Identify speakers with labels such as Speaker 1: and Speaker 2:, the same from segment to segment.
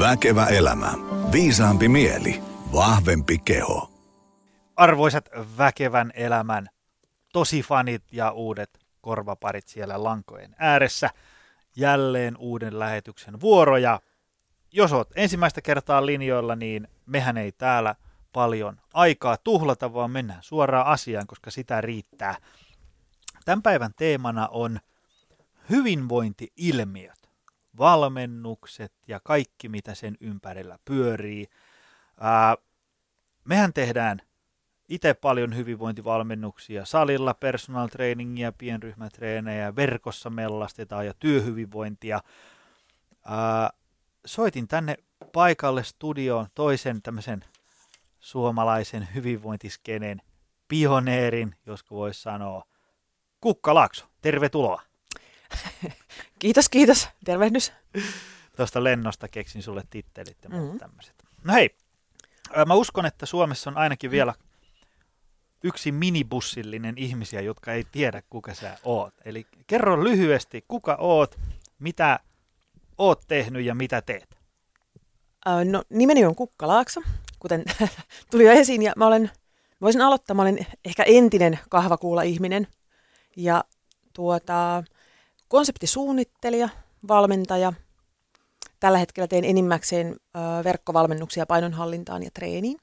Speaker 1: Väkevä elämä. Viisaampi mieli. Vahvempi keho.
Speaker 2: Arvoisat väkevän elämän tosifanit ja uudet korvaparit siellä lankojen ääressä. Jälleen uuden lähetyksen vuoroja. Jos oot ensimmäistä kertaa linjoilla, niin mehän ei täällä paljon aikaa tuhlata, vaan mennään suoraan asiaan, koska sitä riittää. Tämän päivän teemana on hyvinvointiilmiöt, valmennukset ja kaikki, mitä sen ympärillä pyörii. Ää, mehän tehdään itse paljon hyvinvointivalmennuksia salilla, personal trainingia, pienryhmätreenejä, verkossa mellastetaan ja työhyvinvointia. Ää, soitin tänne paikalle studioon toisen tämmöisen suomalaisen hyvinvointiskenen pioneerin, josko voisi sanoa, Kukka Laakso. Tervetuloa.
Speaker 3: Kiitos, kiitos. Tervehdys.
Speaker 2: Tuosta lennosta keksin sulle tittelit ja mm-hmm. tämmöiset. No hei, mä uskon, että Suomessa on ainakin vielä yksi minibussillinen ihmisiä, jotka ei tiedä, kuka sä oot. Eli kerro lyhyesti, kuka oot, mitä oot tehnyt ja mitä teet.
Speaker 3: No, nimeni on Kukka Laakso, kuten tuli jo esiin, ja mä olen, voisin aloittaa, mä olen ehkä entinen kahvakuula-ihminen, ja tuota, konseptisuunnittelija, valmentaja. Tällä hetkellä teen enimmäkseen verkkovalmennuksia painonhallintaan ja treeniin,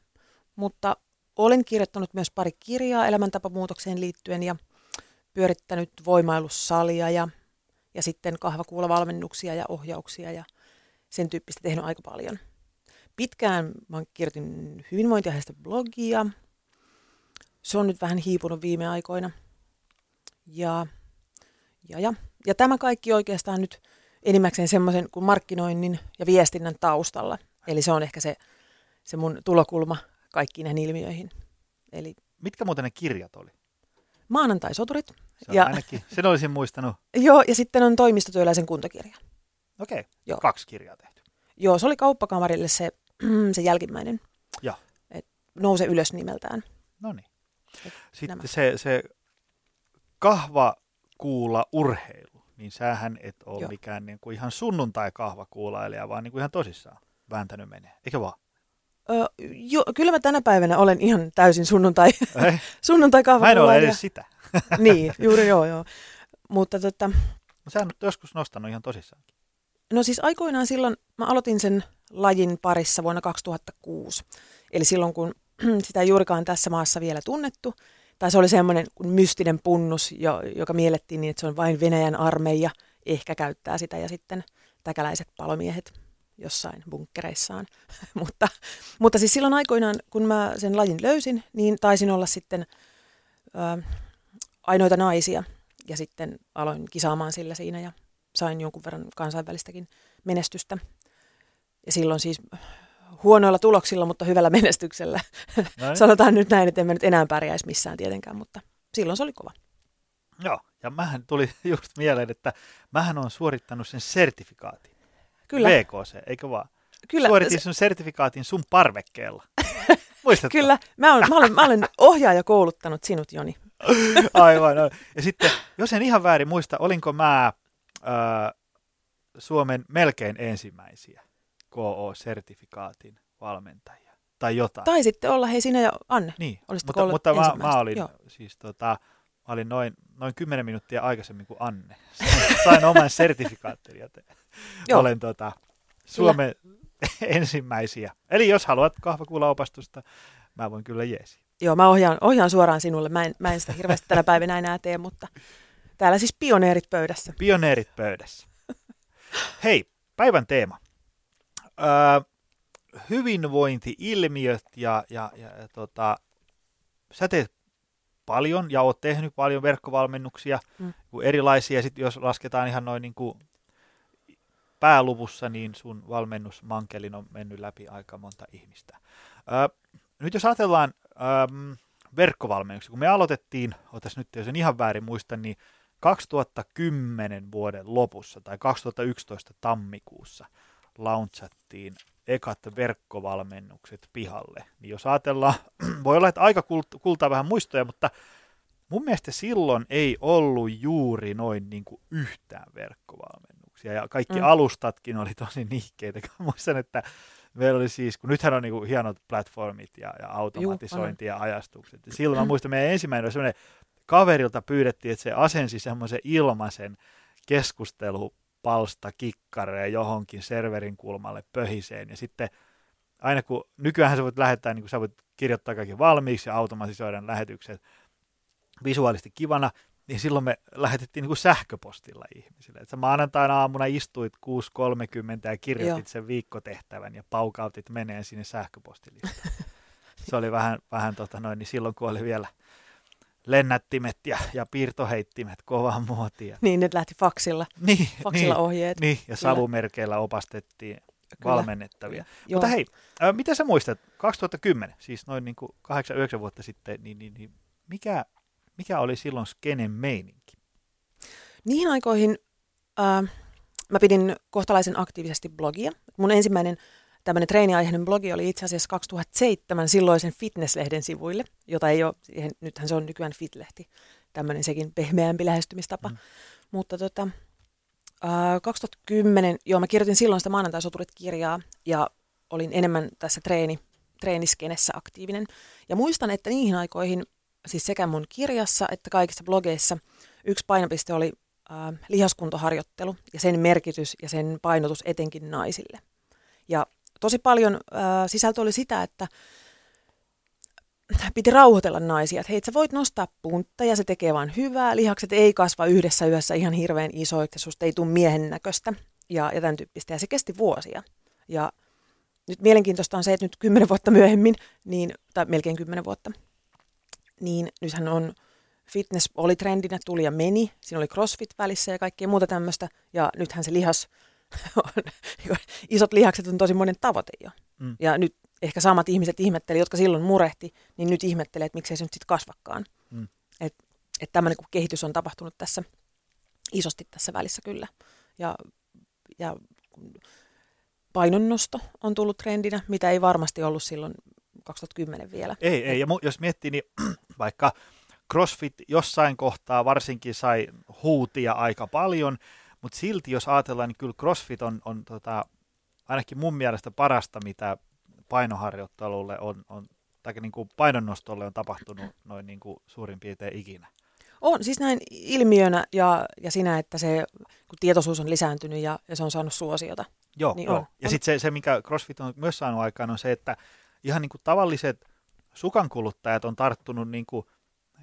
Speaker 3: mutta olen kirjoittanut myös pari kirjaa elämäntapamuutokseen liittyen ja pyörittänyt voimailussalia ja, ja sitten kahvakuulavalmennuksia ja ohjauksia ja sen tyyppistä tehnyt aika paljon. Pitkään mä kirjoitin hyvinvointiaiheesta blogia. Se on nyt vähän hiipunut viime aikoina. Ja, ja, ja, ja tämä kaikki oikeastaan nyt enimmäkseen semmoisen kuin markkinoinnin ja viestinnän taustalla. Eli se on ehkä se, se mun tulokulma kaikkiin näihin ilmiöihin.
Speaker 2: Eli, Mitkä muuten ne kirjat oli?
Speaker 3: Maanantai-soturit.
Speaker 2: Se ja, ainakin, sen olisin muistanut.
Speaker 3: Joo, ja sitten on toimistotyöläisen kuntokirja.
Speaker 2: Okei, okay. kaksi kirjaa tehty.
Speaker 3: Joo, se oli kauppakamarille se, se jälkimmäinen.
Speaker 2: Joo.
Speaker 3: Et nouse ylös nimeltään.
Speaker 2: No niin. Sitten nämä. se, se kahvakuula urheilu, niin sähän et ole Joo. mikään niin kuin ihan sunnuntai-kahvakuulailija, vaan niin kuin ihan tosissaan vääntänyt menee, eikö vaan?
Speaker 3: Öö, jo, kyllä mä tänä päivänä olen ihan täysin sunnuntai, sunnuntai
Speaker 2: Mä en ole edes sitä.
Speaker 3: niin, juuri joo, joo. Mutta tota...
Speaker 2: No, sä oot joskus nostanut ihan tosissaan.
Speaker 3: No siis aikoinaan silloin, mä aloitin sen lajin parissa vuonna 2006. Eli silloin, kun sitä ei juurikaan tässä maassa vielä tunnettu, tai se oli semmoinen mystinen punnus, joka miellettiin niin, että se on vain Venäjän armeija, ehkä käyttää sitä, ja sitten täkäläiset palomiehet jossain bunkkereissaan. mutta, mutta siis silloin aikoinaan, kun mä sen lajin löysin, niin taisin olla sitten ää, ainoita naisia. Ja sitten aloin kisaamaan sillä siinä ja sain jonkun verran kansainvälistäkin menestystä. Ja silloin siis huonoilla tuloksilla, mutta hyvällä menestyksellä. Näin. Sanotaan nyt näin, että en mä nyt enää pärjäisi missään tietenkään, mutta silloin se oli kova.
Speaker 2: Joo, ja mähän tuli just mieleen, että mähän on suorittanut sen sertifikaatin.
Speaker 3: Kyllä.
Speaker 2: VKC, eikö vaan? Kyllä. Suoritin sun sertifikaatin sun parvekkeella. Muistatko?
Speaker 3: Kyllä. Mä olen, mä, olen, mä olen ohjaaja kouluttanut sinut, Joni.
Speaker 2: aivan, aivan. Ja sitten, jos en ihan väärin muista, olinko mä äh, Suomen melkein ensimmäisiä KO-sertifikaatin valmentajia tai jotain.
Speaker 3: Tai sitten olla, hei sinä ja Anne.
Speaker 2: Niin, mutta, mutta mä, mä olin Joo. siis tota, mä olin noin, noin 10 minuuttia aikaisemmin kuin Anne. Sain oman sertifikaattini, joten olen tota, Suomen ensimmäisiä. Eli jos haluat kahvakuulaopastusta, mä voin kyllä jeesi.
Speaker 3: Joo, mä ohjaan, ohjaan suoraan sinulle. Mä en, mä en sitä hirveästi tänä päivänä enää tee, mutta täällä siis pioneerit pöydässä.
Speaker 2: Pioneerit pöydässä. Hei, päivän teema. Hyvinvointi-ilmiöt ja, ja, ja, ja tota, sä teet paljon ja oot tehnyt paljon verkkovalmennuksia, mm. erilaisia. Sitten jos lasketaan ihan noin niin kuin pääluvussa, niin sun valmennusmankelin on mennyt läpi aika monta ihmistä. Öö, nyt jos ajatellaan verkkovalmennuksia, kun me aloitettiin, otas nyt jos en ihan väärin muista, niin 2010 vuoden lopussa tai 2011 tammikuussa launchattiin ekat verkkovalmennukset pihalle. Niin jos ajatellaan, voi olla, että aika kultaa vähän muistoja, mutta mun mielestä silloin ei ollut juuri noin niin kuin yhtään verkkovalmennuksia ja kaikki
Speaker 3: Mm.
Speaker 2: alustatkin oli tosi nihkeitä. Muistan, että meillä oli siis, kun nythän on niinku hienot platformit ja, ja automatisointi ja ajastukset. Ja silloin mä muistan, meidän ensimmäinen oli semmoinen, kaverilta pyydettiin, että se asensi semmoisen ilmaisen keskustelupalsta kikkareen johonkin serverin kulmalle pöhiseen. Ja sitten aina kun, nykyään sä voit lähettää, niin kun sä voit kirjoittaa kaikki valmiiksi ja automatisoida lähetykset visuaalisesti kivana, niin silloin me lähetettiin niin kuin sähköpostilla ihmisille. Et sä maanantaina aamuna istuit 6.30 ja kirjoitit
Speaker 3: Joo.
Speaker 2: sen viikkotehtävän ja paukautit meneen sinne sähköpostilistaan. Se oli vähän, vähän tota noin, niin silloin kun oli vielä lennättimet ja, ja piirtoheittimet kovaa muotia.
Speaker 3: Niin, ne lähti faksilla,
Speaker 2: Niin,
Speaker 3: faksilla
Speaker 2: niin,
Speaker 3: ohjeet.
Speaker 2: niin, ja savumerkeillä opastettiin
Speaker 3: Kyllä.
Speaker 2: valmennettavia.
Speaker 3: Joo.
Speaker 2: Mutta hei, ää, mitä sä muistat, 2010, siis noin niin kuin 8-9 vuotta sitten, niin, niin, niin mikä, mikä oli silloin skenen meininki?
Speaker 3: Niihin aikoihin äh, mä pidin kohtalaisen aktiivisesti blogia. Mun ensimmäinen tämmöinen treeniaiheinen blogi oli itse asiassa 2007 silloisen fitnesslehden sivuille, jota ei ole, siihen, nythän se on nykyään Fitlehti, tämmöinen sekin pehmeämpi lähestymistapa.
Speaker 2: Mm.
Speaker 3: Mutta tota, äh, 2010, joo mä kirjoitin silloin sitä maanantai-soturit-kirjaa ja olin enemmän tässä treeni, treeniskenessä aktiivinen. Ja muistan, että niihin aikoihin, siis sekä mun kirjassa että kaikissa blogeissa, yksi painopiste oli äh, lihaskuntoharjoittelu ja sen merkitys ja sen painotus etenkin naisille. Ja tosi paljon äh, sisältö oli sitä, että piti rauhoitella naisia, että hei, sä voit nostaa puntta ja se tekee vaan hyvää, lihakset ei kasva yhdessä yössä ihan hirveän isoiksi susta ei tule miehen näköistä ja, ja tämän tyyppistä. Ja se kesti vuosia. Ja nyt mielenkiintoista on se, että nyt kymmenen vuotta myöhemmin, niin, tai melkein kymmenen vuotta, niin nythän on fitness oli trendinä, tuli ja meni. Siinä oli crossfit välissä ja kaikkea muuta tämmöistä. Ja nythän se lihas, isot lihakset on tosi monen tavoite jo.
Speaker 2: Mm.
Speaker 3: Ja nyt ehkä samat ihmiset ihmetteli, jotka silloin murehti, niin nyt ihmettelee, että miksei se nyt sitten kasvakaan.
Speaker 2: Mm.
Speaker 3: Että et tämmöinen kehitys on tapahtunut tässä isosti tässä välissä kyllä. Ja, ja painonnosto on tullut trendinä, mitä ei varmasti ollut silloin 2010 vielä.
Speaker 2: Ei, ei. Ja mu- jos miettii, niin vaikka CrossFit jossain kohtaa varsinkin sai huutia aika paljon, mutta silti jos ajatellaan, niin kyllä CrossFit on, on tota, ainakin mun mielestä parasta, mitä painoharjoittelulle on, on tai niin kuin painonnostolle on tapahtunut noin niin kuin suurin piirtein ikinä.
Speaker 3: On siis näin ilmiönä ja, ja siinä, että se kun tietoisuus on lisääntynyt ja, ja se on saanut suosiota.
Speaker 2: Joo,
Speaker 3: Niin
Speaker 2: joo.
Speaker 3: on.
Speaker 2: ja sitten se, se, mikä CrossFit on myös saanut aikaan, on se, että ihan niin kuin tavalliset sukankuluttajat on tarttunut niin kuin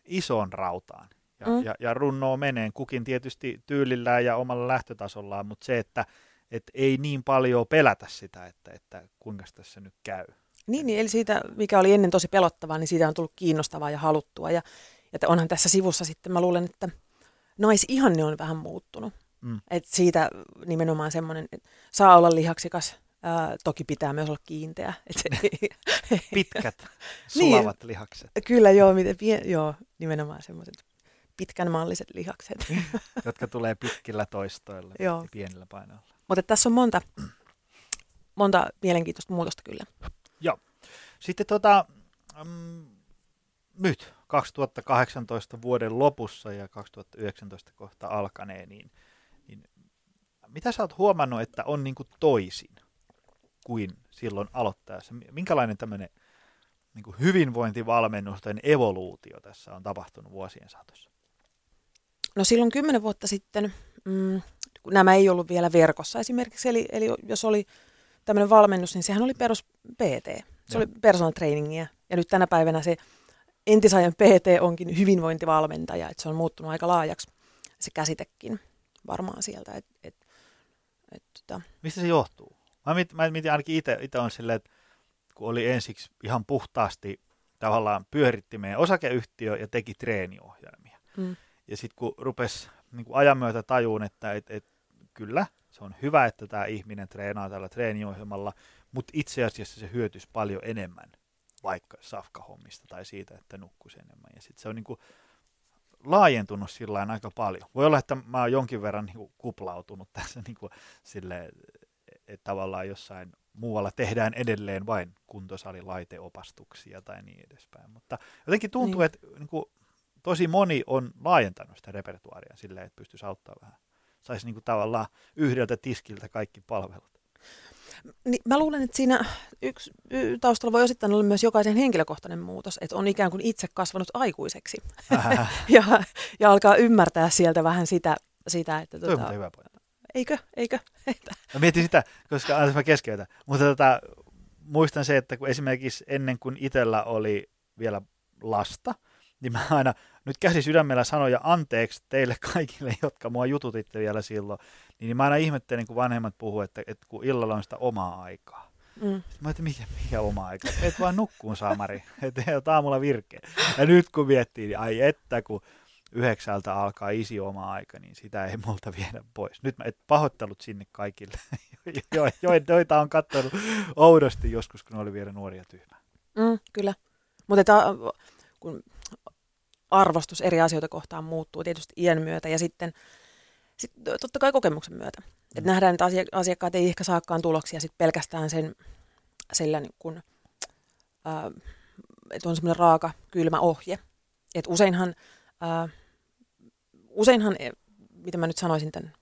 Speaker 2: isoon rautaan ja,
Speaker 3: Mm.
Speaker 2: ja, ja runnoo meneen, kukin tietysti tyylillään ja omalla lähtötasollaan, mutta se, että et ei niin paljon pelätä sitä, että, että kuinka tässä nyt käy.
Speaker 3: Niin, niin, eli siitä, mikä oli ennen tosi pelottavaa, niin siitä on tullut kiinnostavaa ja haluttua. Ja, ja onhan tässä sivussa sitten, mä luulen, että naisihanne on vähän muuttunut.
Speaker 2: Mm.
Speaker 3: Et siitä nimenomaan semmoinen, että saa olla lihaksikas, ää, toki pitää myös olla kiinteä. Et
Speaker 2: Pitkät,
Speaker 3: Niin.
Speaker 2: sulavat lihakset,
Speaker 3: kyllä joo, miten, pie- joo, nimenomaan semmoiset pitkän malliset lihakset.
Speaker 2: jotka tulee pitkillä toistoilla
Speaker 3: Joo.
Speaker 2: ja pienillä painoilla.
Speaker 3: Mutta tässä on monta, monta mielenkiintoista muutosta kyllä.
Speaker 2: Sitten tota, mm, nyt 2018 vuoden lopussa ja 2019 kohta alkaneen, niin, niin mitä sä oot huomannut, että on niin kuin toisin kuin silloin aloittaessa? Minkälainen tämmöinen niin kuin hyvinvointivalmennusten evoluutio tässä on tapahtunut vuosien saatossa?
Speaker 3: No silloin kymmenen vuotta sitten, mm, kun nämä ei ollut vielä verkossa esimerkiksi, eli, eli jos oli tämmöinen valmennus, niin sehän oli perus PT. Se
Speaker 2: Joo.
Speaker 3: oli personal trainingia. Ja nyt tänä päivänä se entisajan PT onkin hyvinvointivalmentaja, että se on muuttunut aika laajaksi se käsitekin varmaan sieltä. Et, et, et, tota,
Speaker 2: Mistä se johtuu? Mä mietin, mä mietin ainakin itse, itse on silleen, että kun oli ensiksi ihan puhtaasti tavallaan pyöritti meidän osakeyhtiö ja teki treeniohjelmia.
Speaker 3: mm,
Speaker 2: Ja sitten kun rupesi niin kuin ajan myötä tajuun, että et, et, kyllä, se on hyvä, että tämä ihminen treenaa tällä treeniohjelmalla, mutta itse asiassa se hyötyisi paljon enemmän vaikka safkahommista tai siitä, että nukkuisi enemmän. Ja sitten se on niin kuin laajentunut sillä aika paljon. Voi olla, että mä oon jonkin verran niin kuin kuplautunut tässä niin kuin sille, että tavallaan jossain muualla tehdään edelleen vain kuntosalilaiteopastuksia tai niin edespäin. Mutta jotenkin tuntuu,
Speaker 3: Niin.
Speaker 2: että niin kuin, tosi moni on laajentanut sitä repertuaaria silleen, että pystyisi auttamaan vähän saisi niin kuin tavallaan yhdeltä tiskiltä kaikki palvelut.
Speaker 3: Niin, mä luulen, että siinä yksi taustalla voi osittain olla myös jokaisen henkilökohtainen muutos, että on ikään kuin itse kasvanut aikuiseksi ja, ja alkaa ymmärtää sieltä vähän sitä, sitä että...
Speaker 2: Tuota, Tuo hyvä pointti.
Speaker 3: Eikö? Eikö?
Speaker 2: Mä mietin sitä, koska anteeksi mä keskeytän, mutta tota, muistan se, että kun esimerkiksi ennen kuin itsellä oli vielä lasta, niin mä aina nyt käsi sydämellä sanoja anteeksi teille kaikille, jotka mua jututitte vielä silloin, niin mä aina ihmettelin, kun vanhemmat puhuu, että, että kun illalla on sitä omaa aikaa. Mm. Sitten mä ajattelin, mikä, mikä oma aika? Et vaan nukkuun saamari, että aamulla virkeä. Ja nyt kun miettii, niin ai että kun yhdeksältä alkaa isi oma aika, niin sitä ei multa viedä pois. Nyt mä et pahoittelut sinne kaikille, jo, jo, joita on katsonut oudosti joskus, kun oli vielä nuoria tyhmää.
Speaker 3: Mm, kyllä. Mutta kun arvostus eri asioita kohtaan muuttuu tietysti iän myötä ja sitten sit totta kai kokemuksen myötä. Mm. Et nähdään, että asiakkaat ei ehkä saakaan tuloksia sit pelkästään sen, sillä niin kun, äh, että on semmoinen raaka, kylmä ohje. Et useinhan, äh, useinhan, e, mitä mä nyt sanoisin tämän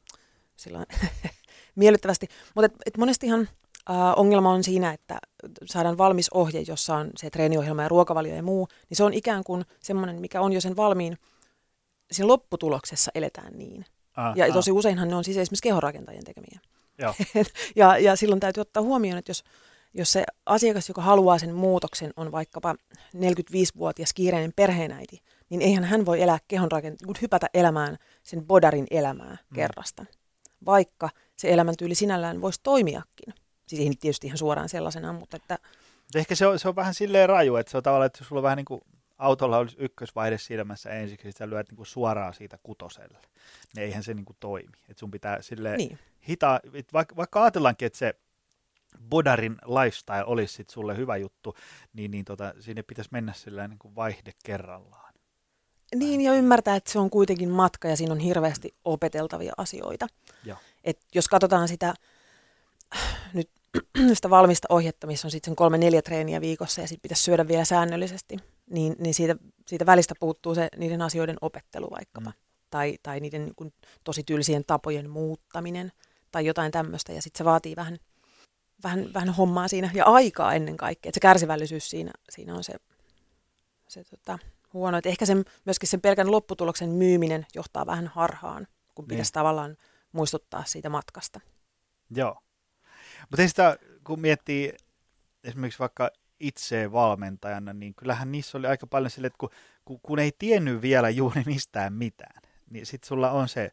Speaker 3: sillä miellyttävästi, mutta et, et monestihan äh, ongelma on siinä, että saadaan valmis ohje, jossa on se treeniohjelma ja ruokavalio ja muu, niin se on ikään kuin semmoinen, mikä on jo sen valmiin, siinä lopputuloksessa eletään niin. Ah, ja ah. tosi useinhan ne on siis esimerkiksi kehonrakentajien tekemiä. ja, ja silloin täytyy ottaa huomioon, että jos, jos se asiakas, joka haluaa sen muutoksen, on vaikkapa 45-vuotias kiireinen perheenäiti, niin eihän hän voi elää kehonrakentajien, hypätä elämään sen bodarin elämää mm. kerrasta. Vaikka se elämäntyyli sinällään voisi toimiakin. Siis ei tietysti ihan suoraan sellaisena, mutta että...
Speaker 2: Ehkä se on, se on vähän silleen raju, että se on tavallaan, että sulla on vähän niin kuin autolla olisi ykkösvaihde silmässä ensiksi, ja sitten lyöt niin kuin suoraan siitä kutoselle. Niin eihän se niin kuin toimi. Et sun pitää silleen niin. hitaa, vaikka, vaikka ajatellaankin, että se Bodarin lifestyle olisi sit sulle hyvä juttu, niin, niin tota, sinne pitäisi mennä sillä niin kuin vaihde kerrallaan.
Speaker 3: Niin, ja ymmärtää, että se on kuitenkin matka ja siinä on hirveästi opeteltavia asioita.
Speaker 2: Joo.
Speaker 3: Et jos katsotaan sitä nyt sitä valmista ohjetta, missä on sitten sen kolme neljä treeniä viikossa ja sitten pitäisi syödä vielä säännöllisesti, niin, niin siitä, siitä välistä puuttuu se niiden asioiden opettelu vaikkapa. Mm. Tai, tai niiden niin kuin, tosi tylsien tapojen muuttaminen tai jotain tämmöistä. Ja sitten se vaatii vähän, vähän, vähän hommaa siinä ja aikaa ennen kaikkea. Et se kärsivällisyys siinä, siinä on se, se tota, huono. Et ehkä sen, myöskin sen pelkän lopputuloksen myyminen johtaa vähän harhaan, kun pitäisi niin. tavallaan muistuttaa siitä matkasta.
Speaker 2: Joo. Mutta sitä, kun miettii esimerkiksi vaikka itse valmentajana, niin kyllähän niissä oli aika paljon sille, että kun, kun, kun ei tiennyt vielä juuri mistään mitään, niin sitten sulla on se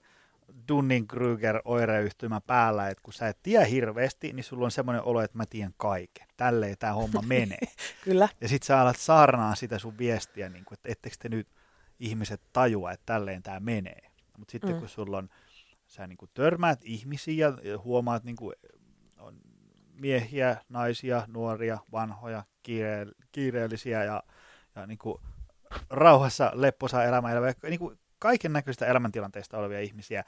Speaker 2: Dunning-Kruger oireyhtymä päällä, että kun sä et tiedä hirveästi, niin sulla on semmoinen olo, että mä tiedän kaiken. Tälleen tämä homma menee.
Speaker 3: Kyllä.
Speaker 2: Ja sitten sä alat saarnaa sitä sun viestiä, niin kun, että ettekö te nyt ihmiset tajua, että tälleen tämä menee. Mutta sitten mm. kun sulla on, sä niin kuin törmäät ihmisiä ja huomaat niin kuin on miehiä, naisia, nuoria, vanhoja, kiire- kiireellisiä ja, ja niin kuin rauhassa lepposa elämä eläviä, niin kuin kaiken näköistä elämäntilanteista olevia ihmisiä,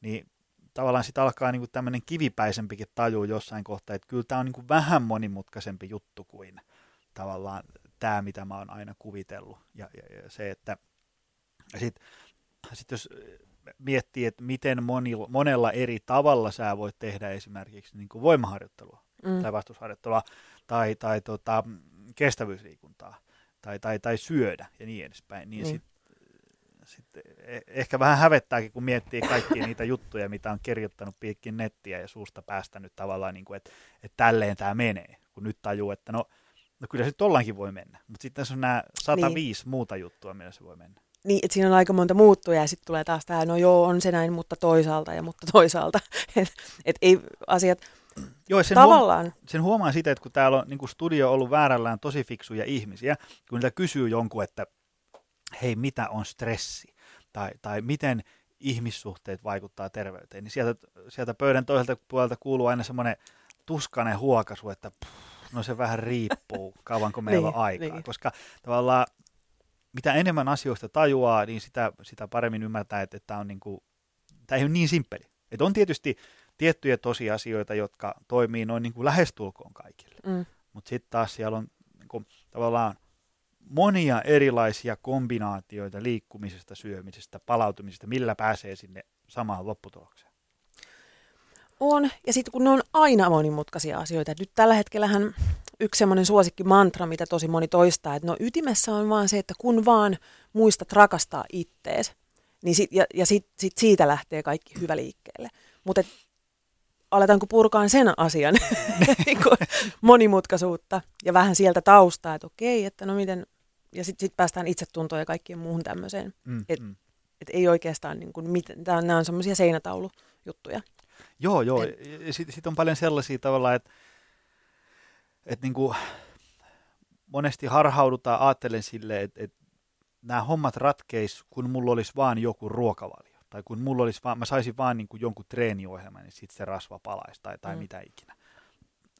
Speaker 2: niin tavallaan sitten alkaa niin kuin tämmöinen kivipäisempikin taju jossain kohtaa, että kyllä tämä on niin kuin vähän monimutkaisempi juttu kuin tavallaan tämä, mitä mä oon aina kuvitellut. Ja, ja, ja se, että sitten sit jos miettii, että miten moni, monella eri tavalla sä voit tehdä esimerkiksi niin kuin voimaharjoittelua mm. tai vastusharjoittelua tai, tai tota, kestävyysliikuntaa tai, tai, tai syödä ja niin edespäin, niin mm. sitten sit e, ehkä vähän hävettääkin, kun miettii kaikkia niitä juttuja, mitä on kirjoittanut pitkin nettiä ja suusta päästänyt tavallaan, niin kuin, että, että tälleen tämä menee, kun nyt tajuu, että no, no kyllä se tollainkin voi mennä, mutta sitten se on nämä 105 niin. muuta juttua, millä se voi mennä.
Speaker 3: Niin, että siinä on aika monta muuttuja ja sitten tulee taas tämä, no joo, on se näin, mutta toisaalta ja mutta toisaalta. että et ei asiat
Speaker 2: Joo, sen tavallaan... Huom- sen huomaa sitä, että kun täällä on niin kuin studio ollut väärällään tosi fiksuja ihmisiä, kun niitä kysyy jonkun, että hei, mitä on stressi? Tai, tai miten ihmissuhteet vaikuttaa terveyteen, niin sieltä, sieltä pöydän toiselta puolelta kuuluu aina semmoinen tuskainen huokasu, että pff, no se vähän riippuu, kauanko meillä niin, on aikaa. Niin. Koska tavallaan mitä enemmän asioista tajuaa, niin sitä, sitä paremmin ymmärtää, että tämä on niin kuin, tämä ei ole niin simppeli. Että on tietysti tiettyjä tosiasioita, jotka toimii noin niin kuin lähestulkoon kaikille. Mm. Mutta sitten taas siellä on niin kuin, tavallaan monia erilaisia kombinaatioita liikkumisesta, syömisestä, palautumisesta, millä pääsee sinne samaan lopputulokseen.
Speaker 3: On, ja sitten kun ne on aina monimutkaisia asioita. Nyt tällä hetkellähän yksi semmoinen suosikki mantra, mitä tosi moni toistaa, että no ytimessä on vaan se, että kun vaan muistat rakastaa ittees, niin sit, ja, ja sit, sit siitä lähtee kaikki hyvä liikkeelle. Mutta aletaanko purkaan sen asian niin monimutkaisuutta ja vähän sieltä taustaa, että okei, että no miten, ja sitten sit päästään itsetuntoon ja kaikkien muuhun tämmöiseen. Mm, että mm. et ei oikeastaan, niin kuin, mit, nämä on semmoisia seinätaulujuttuja.
Speaker 2: Joo, joo. Sitten sit on paljon sellaisia tavalla, että et niin kuin monesti harhaudutaan, ajattelen silleen, että et nämä hommat ratkeis, kun mulla olisi vaan joku ruokavalio. Tai kun mulla olisi vaan, mä saisin vaan niin kuin jonkun treeniohjelman, niin sitten se rasva palaisi tai, tai mm. mitä ikinä.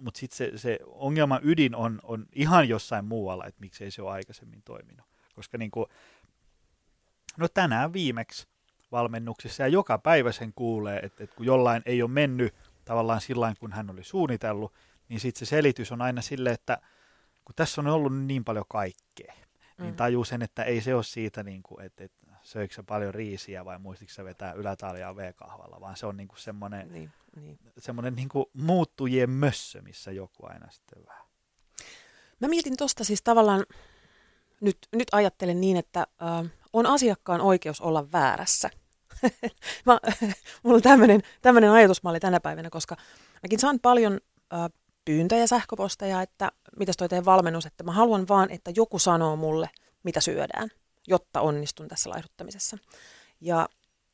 Speaker 2: Mutta sitten se, se ongelman ydin on, on ihan jossain muualla, että miksei se ole aikaisemmin toiminut. Koska niin kuin, no tänään viimeksi valmennuksessa ja joka päivä sen kuulee, että, että kun jollain ei ole mennyt tavallaan sillä kun hän oli suunnitellut, niin sitten se selitys on aina sille, että kun tässä on ollut niin paljon kaikkea, niin mm. tajuu sen, että ei se ole siitä, niin kuin, että, että söikö se paljon riisiä vai muistiko se vetää ylätaljaa V-kahvalla, vaan se on niin kuin semmoinen, niin, niin. semmoinen niin kuin muuttujien mössö, missä joku aina sitten vähän.
Speaker 3: Mä mietin tuosta siis tavallaan, nyt, nyt ajattelen niin, että äh, on asiakkaan oikeus olla väärässä. Mä, mulla on tämmöinen, tämmöinen ajatusmalli tänä päivänä, koska mäkin saan paljon äh, pyyntöjä sähköposteja, että mitäs toi teidän valmennus, että mä haluan vaan, että joku sanoo mulle, mitä syödään, jotta onnistun tässä laihduttamisessa. Ja,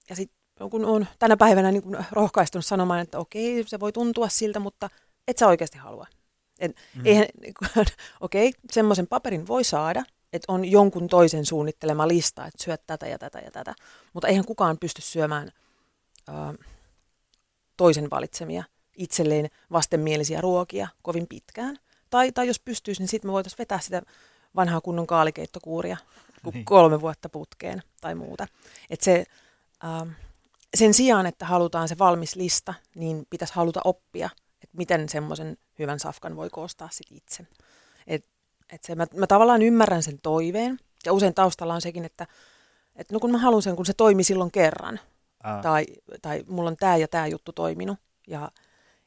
Speaker 3: ja sitten kun on tänä päivänä niin kun rohkaistunut sanomaan, että okei, se voi tuntua siltä, mutta et sä oikeasti halua. Et, mm. eihän, okei, semmoisen paperin voi saada, että on jonkun toisen suunnittelema lista, että syöt tätä ja tätä ja tätä. Mutta eihän kukaan pysty syömään ö, toisen valitsemia itselleen vastenmielisiä ruokia kovin pitkään. Tai, tai jos pystyisi, niin sitten me voitaisiin vetää sitä vanhaa kunnon kaalikeittokuuria niin. kolme vuotta putkeen tai muuta. Et se, äh, sen sijaan, että halutaan se valmis lista, niin pitäisi haluta oppia, että miten semmoisen hyvän safkan voi koostaa sit itse. Et, et se, mä, mä tavallaan ymmärrän sen toiveen, ja usein taustalla on sekin, että et no kun mä haluan sen, kun se toimi silloin kerran, tai, tai mulla on tämä ja tämä juttu toiminut, ja,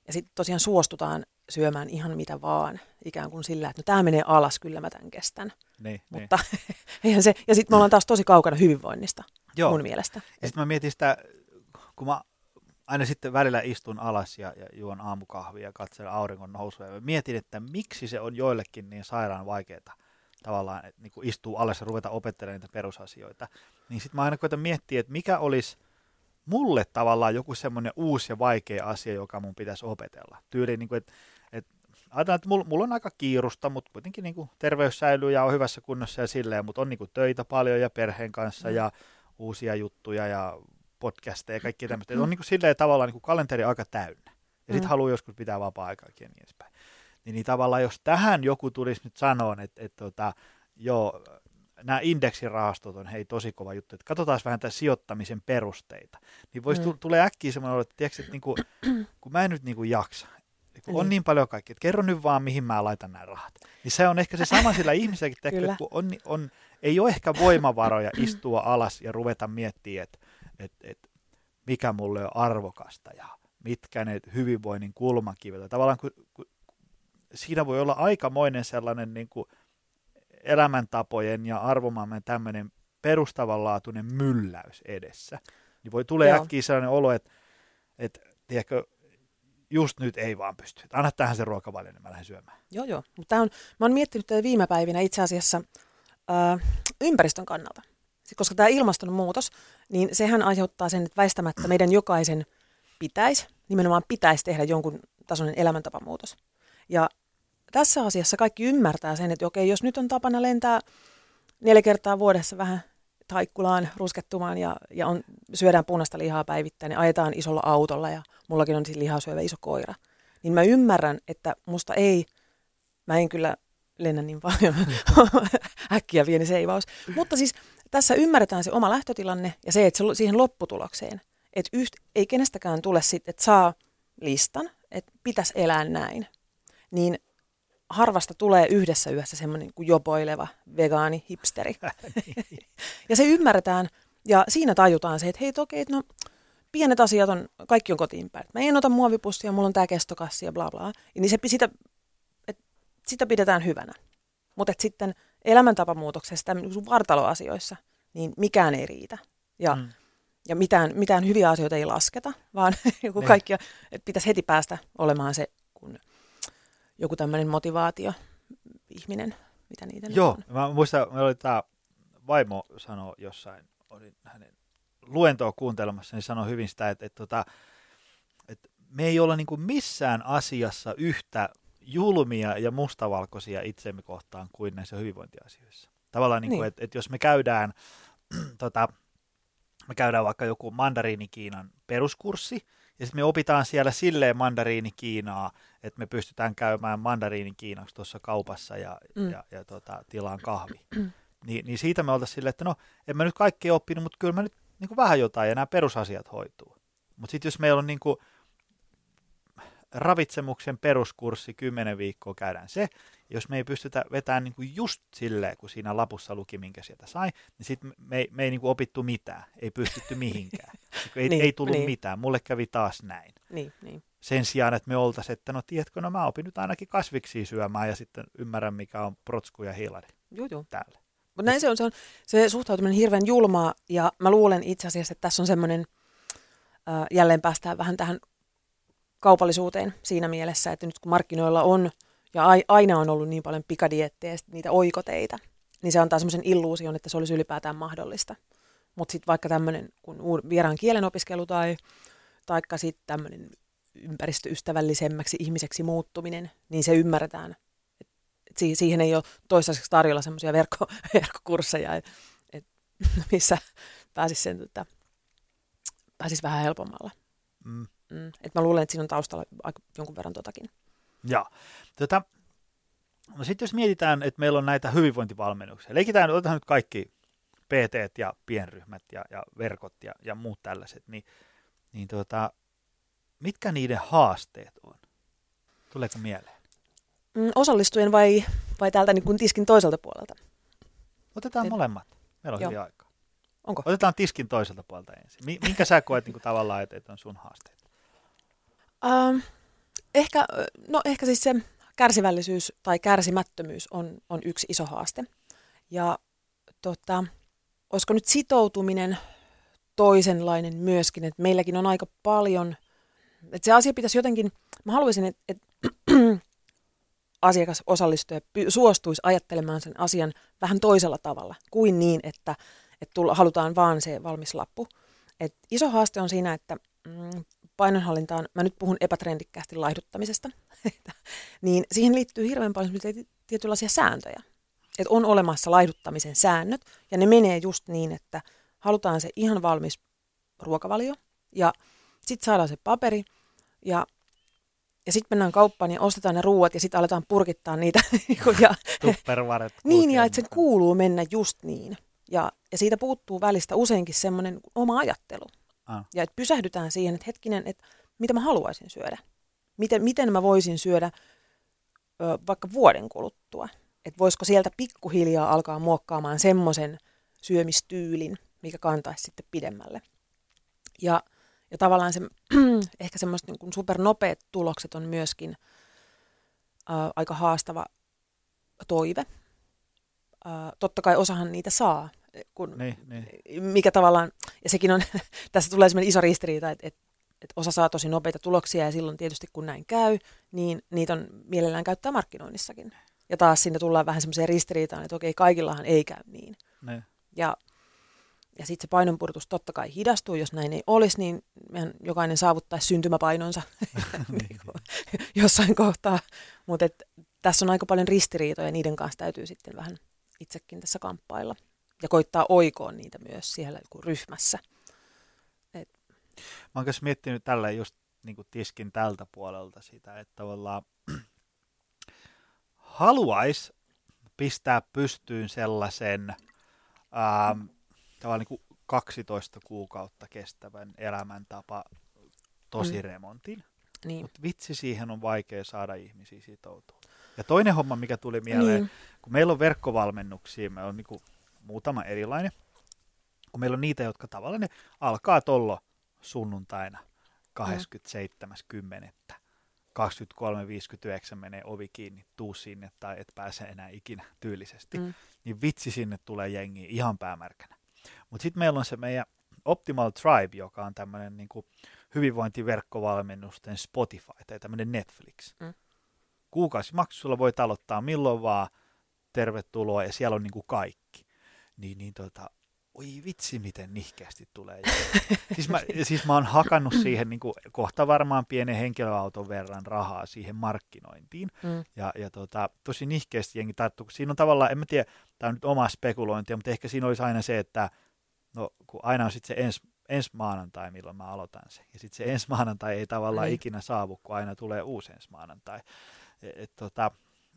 Speaker 3: ja sitten tosiaan suostutaan syömään ihan mitä vaan, ikään kuin sillä, että no tämä menee alas, kyllä mä tämän kestän.
Speaker 2: Niin,
Speaker 3: Mutta niin. eihän se, ja sitten me ollaan taas tosi kaukana hyvinvoinnista, Joo. mun mielestä.
Speaker 2: Ja sitten mä mietin sitä, kun mä aina sitten välillä istun alas ja, ja juon aamukahvia ja katselen auringon nousua. Ja mietin, että miksi se on joillekin niin sairaan vaikeaa tavallaan, että niin istuu alas ja ruveta opettelemaan niitä perusasioita. Niin sitten mä aina koitan miettiä, että mikä olisi mulle tavallaan joku semmoinen uusi ja vaikea asia, joka mun pitäisi opetella. Tyyli, niin kuin, että, että ajatellaan, että mulla, mulla on aika kiirusta, mutta kuitenkin niin kuin terveys säilyy ja on hyvässä kunnossa ja silleen, mutta on niin kuin töitä paljon ja perheen kanssa mm. ja uusia juttuja ja podcasteja ja kaikki tämmöistä. Mm. On niin kuin silleen tavallaan niin kuin kalenteri aika täynnä. Ja sitten mm. haluaa joskus pitää vapaa-aikaakin ja niin edespäin. Niin, niin tavallaan jos tähän joku tulisi nyt sanoa, että, että, tota, joo, nämä indeksirahastot on hei tosi kova juttu, että katsotaan vähän tämän sijoittamisen perusteita. Niin voisi mm. tulee äkkiä semmoinen että, tiedätkö, että niinku, kun mä en nyt niinku jaksa, kun on niin. niin paljon kaikki, että kerro nyt vaan, mihin mä laitan nämä rahat. Niin se on ehkä se sama sillä ihmiselläkin, että kun on, on, ei ole ehkä voimavaroja istua alas ja ruveta miettimään, että että että mikä mulle on arvokasta ja mitkä ne hyvinvoinnin kulmakivet. Tavallaan kun, kun, siinä voi olla aikamoinen sellainen niin kuin elämäntapojen ja arvomaailman tämmöinen perustavanlaatuinen mylläys edessä. Niin voi tulla äkkiä sellainen olo, että, että tiedätkö, just nyt ei vaan pysty. Anna tähän se ruokavalio, niin mä lähden syömään.
Speaker 3: Joo, joo. Mutta on, mä oon miettinyt tätä viime päivinä itse asiassa äh, ympäristön kannalta. Koska tämä ilmastonmuutos, niin sehän aiheuttaa sen, että väistämättä meidän jokaisen pitäisi, nimenomaan pitäisi tehdä jonkun tasoinen elämäntapamuutos. Ja tässä asiassa kaikki ymmärtää sen, että okei, jos nyt on tapana lentää neljä kertaa vuodessa vähän taikkulaan ruskettumaan ja, ja on, syödään punaista lihaa päivittäin ja ajetaan isolla autolla ja mullakin on siis lihaa syövä iso koira, niin mä ymmärrän, että musta ei, mä en kyllä lennä niin paljon, äkkiä pieni seivaus, mutta siis tässä ymmärretään se oma lähtötilanne ja se, että se siihen lopputulokseen, että yht, ei kenestäkään tule sitten, että saa listan, että pitäisi elää näin, niin harvasta tulee yhdessä yössä semmoinen kuin jopoileva vegaani hipsteri. ja se ymmärretään ja siinä tajutaan se, että hei toki, no pienet asiat on, kaikki on kotiin päin. Mä en ota muovipussia, mulla on tämä kestokassi ja bla bla. Niin se, sitä, et, sitä pidetään hyvänä. Mutta sitten elämäntapamuutoksessa, niin vartaloasioissa, niin mikään ei riitä. Ja, mm. ja mitään, mitään hyviä asioita ei lasketa, vaan niin. kaikki, että pitäisi heti päästä olemaan se joku tämmöinen motivaatio ihminen, mitä niitä
Speaker 2: Joo,
Speaker 3: on.
Speaker 2: mä muistan, me oli tämä vaimo sanoi jossain, olin hänen luentoa kuuntelemassa, niin sanoi hyvin sitä, että, että, että, että me ei olla niin missään asiassa yhtä julmia ja mustavalkoisia itsemme kohtaan kuin näissä hyvinvointiasioissa. Tavallaan, niin kuin, niin. Että, että jos me käydään, tota, me käydään vaikka joku mandariinikiinan peruskurssi, ja sitten me opitaan siellä silleen mandariinikiinaa, että me pystytään käymään mandariinikiinaksi tuossa kaupassa ja, mm. ja, ja tota, tilaan kahvi. Ni, niin siitä me oltaisiin silleen, että no, en mä nyt kaikkea oppinut, mutta kyllä mä nyt niin kuin vähän jotain ja nämä perusasiat hoituu. Mutta sitten jos meillä on niin kuin ravitsemuksen peruskurssi, kymmenen viikkoa käydään se, jos me ei pystytä vetämään niin kuin just silleen, kun siinä lapussa luki, minkä sieltä sai, niin sitten me, ei, me ei niin kuin opittu mitään, ei pystytty mihinkään. ei, niin, ei tullut niin. mitään, mulle kävi taas näin.
Speaker 3: Niin, niin.
Speaker 2: Sen sijaan, että me oltaisiin, että no tiedätkö, no mä opin nyt ainakin kasviksi syömään ja sitten ymmärrän, mikä on protsku ja hilari
Speaker 3: Joo,
Speaker 2: täällä.
Speaker 3: Mutta näin se on, se on se suhtautuminen hirveän julmaa ja mä luulen itse asiassa, että tässä on semmoinen, äh, jälleen päästään vähän tähän kaupallisuuteen siinä mielessä, että nyt kun markkinoilla on ja aina on ollut niin paljon pikadiettejä ja niitä oikoteita, niin se antaa semmoisen illuusion, että se olisi ylipäätään mahdollista. Mutta sitten vaikka tämmöinen kun vieraan kielen opiskelu tai taikka sitten tämmöinen ympäristöystävällisemmäksi ihmiseksi muuttuminen, niin se ymmärretään. Et, siihen ei ole toistaiseksi tarjolla semmoisia verkko, verkkokursseja, et, et, missä pääsisi, sen, että, pääsisi vähän helpommalla. Mm. Mm. Et mä luulen, että siinä on taustalla aika jonkun verran totakin.
Speaker 2: Joo. Tota, no sitten jos mietitään, että meillä on näitä hyvinvointivalmennuksia, leikitään, otetaan nyt kaikki PT ja pienryhmät ja, ja verkot ja, ja muut tällaiset, niin, niin tota, mitkä niiden haasteet on? Tuleeko mieleen?
Speaker 3: Mm, osallistujen vai, vai täältä niin kuin tiskin toiselta puolelta?
Speaker 2: Otetaan Et... molemmat. Meillä on hyvin aikaa.
Speaker 3: Onko?
Speaker 2: Otetaan tiskin toiselta puolelta ensin. Minkä sä koet niin kuin, tavallaan, että, että on sun haasteet?
Speaker 3: Um, ehkä, no ehkä siis se kärsivällisyys tai kärsimättömyys on, on yksi iso haaste. Ja tota, olisiko nyt sitoutuminen toisenlainen myöskin, että meilläkin on aika paljon, että se asia pitäisi jotenkin, mä haluaisin, että, että asiakas osallistuja suostuisi ajattelemaan sen asian vähän toisella tavalla kuin niin, että, että tulla, halutaan vaan se valmis lappu. Et iso haaste on siinä, että mm, painonhallintaan, mä nyt puhun epätrendikkäästi laihduttamisesta, niin siihen liittyy hirveän paljon tietynlaisia sääntöjä. Että on olemassa laihduttamisen säännöt, ja ne menee just niin, että halutaan se ihan valmis ruokavalio, ja sitten saadaan se paperi, ja, ja sitten mennään kauppaan ja ostetaan ne ruuat, ja sitten aletaan purkittaa niitä. Niinku, ja, niin, ja että sen kuuluu mennä just niin. Ja, ja siitä puuttuu välistä useinkin semmoinen oma ajattelu. Ah. Ja että pysähdytään siihen, että hetkinen, että mitä mä haluaisin syödä. Miten, miten mä voisin syödä ö, vaikka vuoden kuluttua. Että voisiko sieltä pikkuhiljaa alkaa muokkaamaan semmoisen syömistyylin, mikä kantaisi sitten pidemmälle. Ja, ja tavallaan se, ehkä semmoiset niin supernopeat tulokset on myöskin ö, aika haastava toive. Ö, totta kai osahan niitä saa, kun, niin, niin. mikä tavallaan, ja sekin on, tässä tulee sellainen iso ristiriita, että, että, että osa saa tosi nopeita tuloksia ja silloin tietysti kun näin käy, niin niitä on mielellään käyttää markkinoinnissakin. Ja taas sinne tullaan vähän semmoiseen ristiriitaan, että okei, kaikillahan ei käy niin. niin. Ja, ja sitten se painonpurtus totta kai hidastuu, jos näin ei olisi, niin mehän jokainen saavuttaisi syntymäpainonsa niin jossain kohtaa. Mutta tässä on aika paljon ristiriitoja, niiden kanssa täytyy sitten vähän itsekin tässä kamppailla ja koittaa oikoon niitä myös siellä ryhmässä.
Speaker 2: Et. Mä oon miettinyt tällä just niin kuin tiskin tältä puolelta sitä, että tavallaan haluaisi pistää pystyyn sellaisen ähm, tavallaan niin kuin 12 kuukautta kestävän elämäntapa tosi mm. remontin. Niin. Mutta vitsi siihen on vaikea saada ihmisiä sitoutua. Ja toinen homma, mikä tuli mieleen, niin. kun meillä on verkkovalmennuksia, me on niin kuin muutama erilainen. Kun meillä on niitä, jotka tavallaan ne alkaa tollo sunnuntaina 27.10. 23.59 menee ovi kiinni, tuu sinne tai et pääse enää ikinä tyylisesti. Mm. Niin vitsi sinne tulee jengi ihan päämärkänä. Mutta sitten meillä on se meidän Optimal Tribe, joka on tämmöinen niin hyvinvointiverkkovalmennusten Spotify tai tämmöinen Netflix. Mm. Kuukausimaksulla voi aloittaa milloin vaan, tervetuloa ja siellä on niin kuin kaikki. Niin, niin tota, oi vitsi, miten nihkeästi tulee. siis, mä, siis mä oon hakannut siihen niin kuin, kohta varmaan pienen henkilöauton verran rahaa siihen markkinointiin. Mm. Ja, ja tota, tosi nihkeästi jengi tarttuu, siinä on tavallaan, en mä tiedä, tämä on nyt oma spekulointia, mutta ehkä siinä olisi aina se, että no, kun aina on sitten se ens, ensi maanantai, milloin mä aloitan se. Ja sitten se ensi maanantai ei tavallaan Ai. ikinä saavu, kun aina tulee uusi ensi maanantai. Et, et, tota,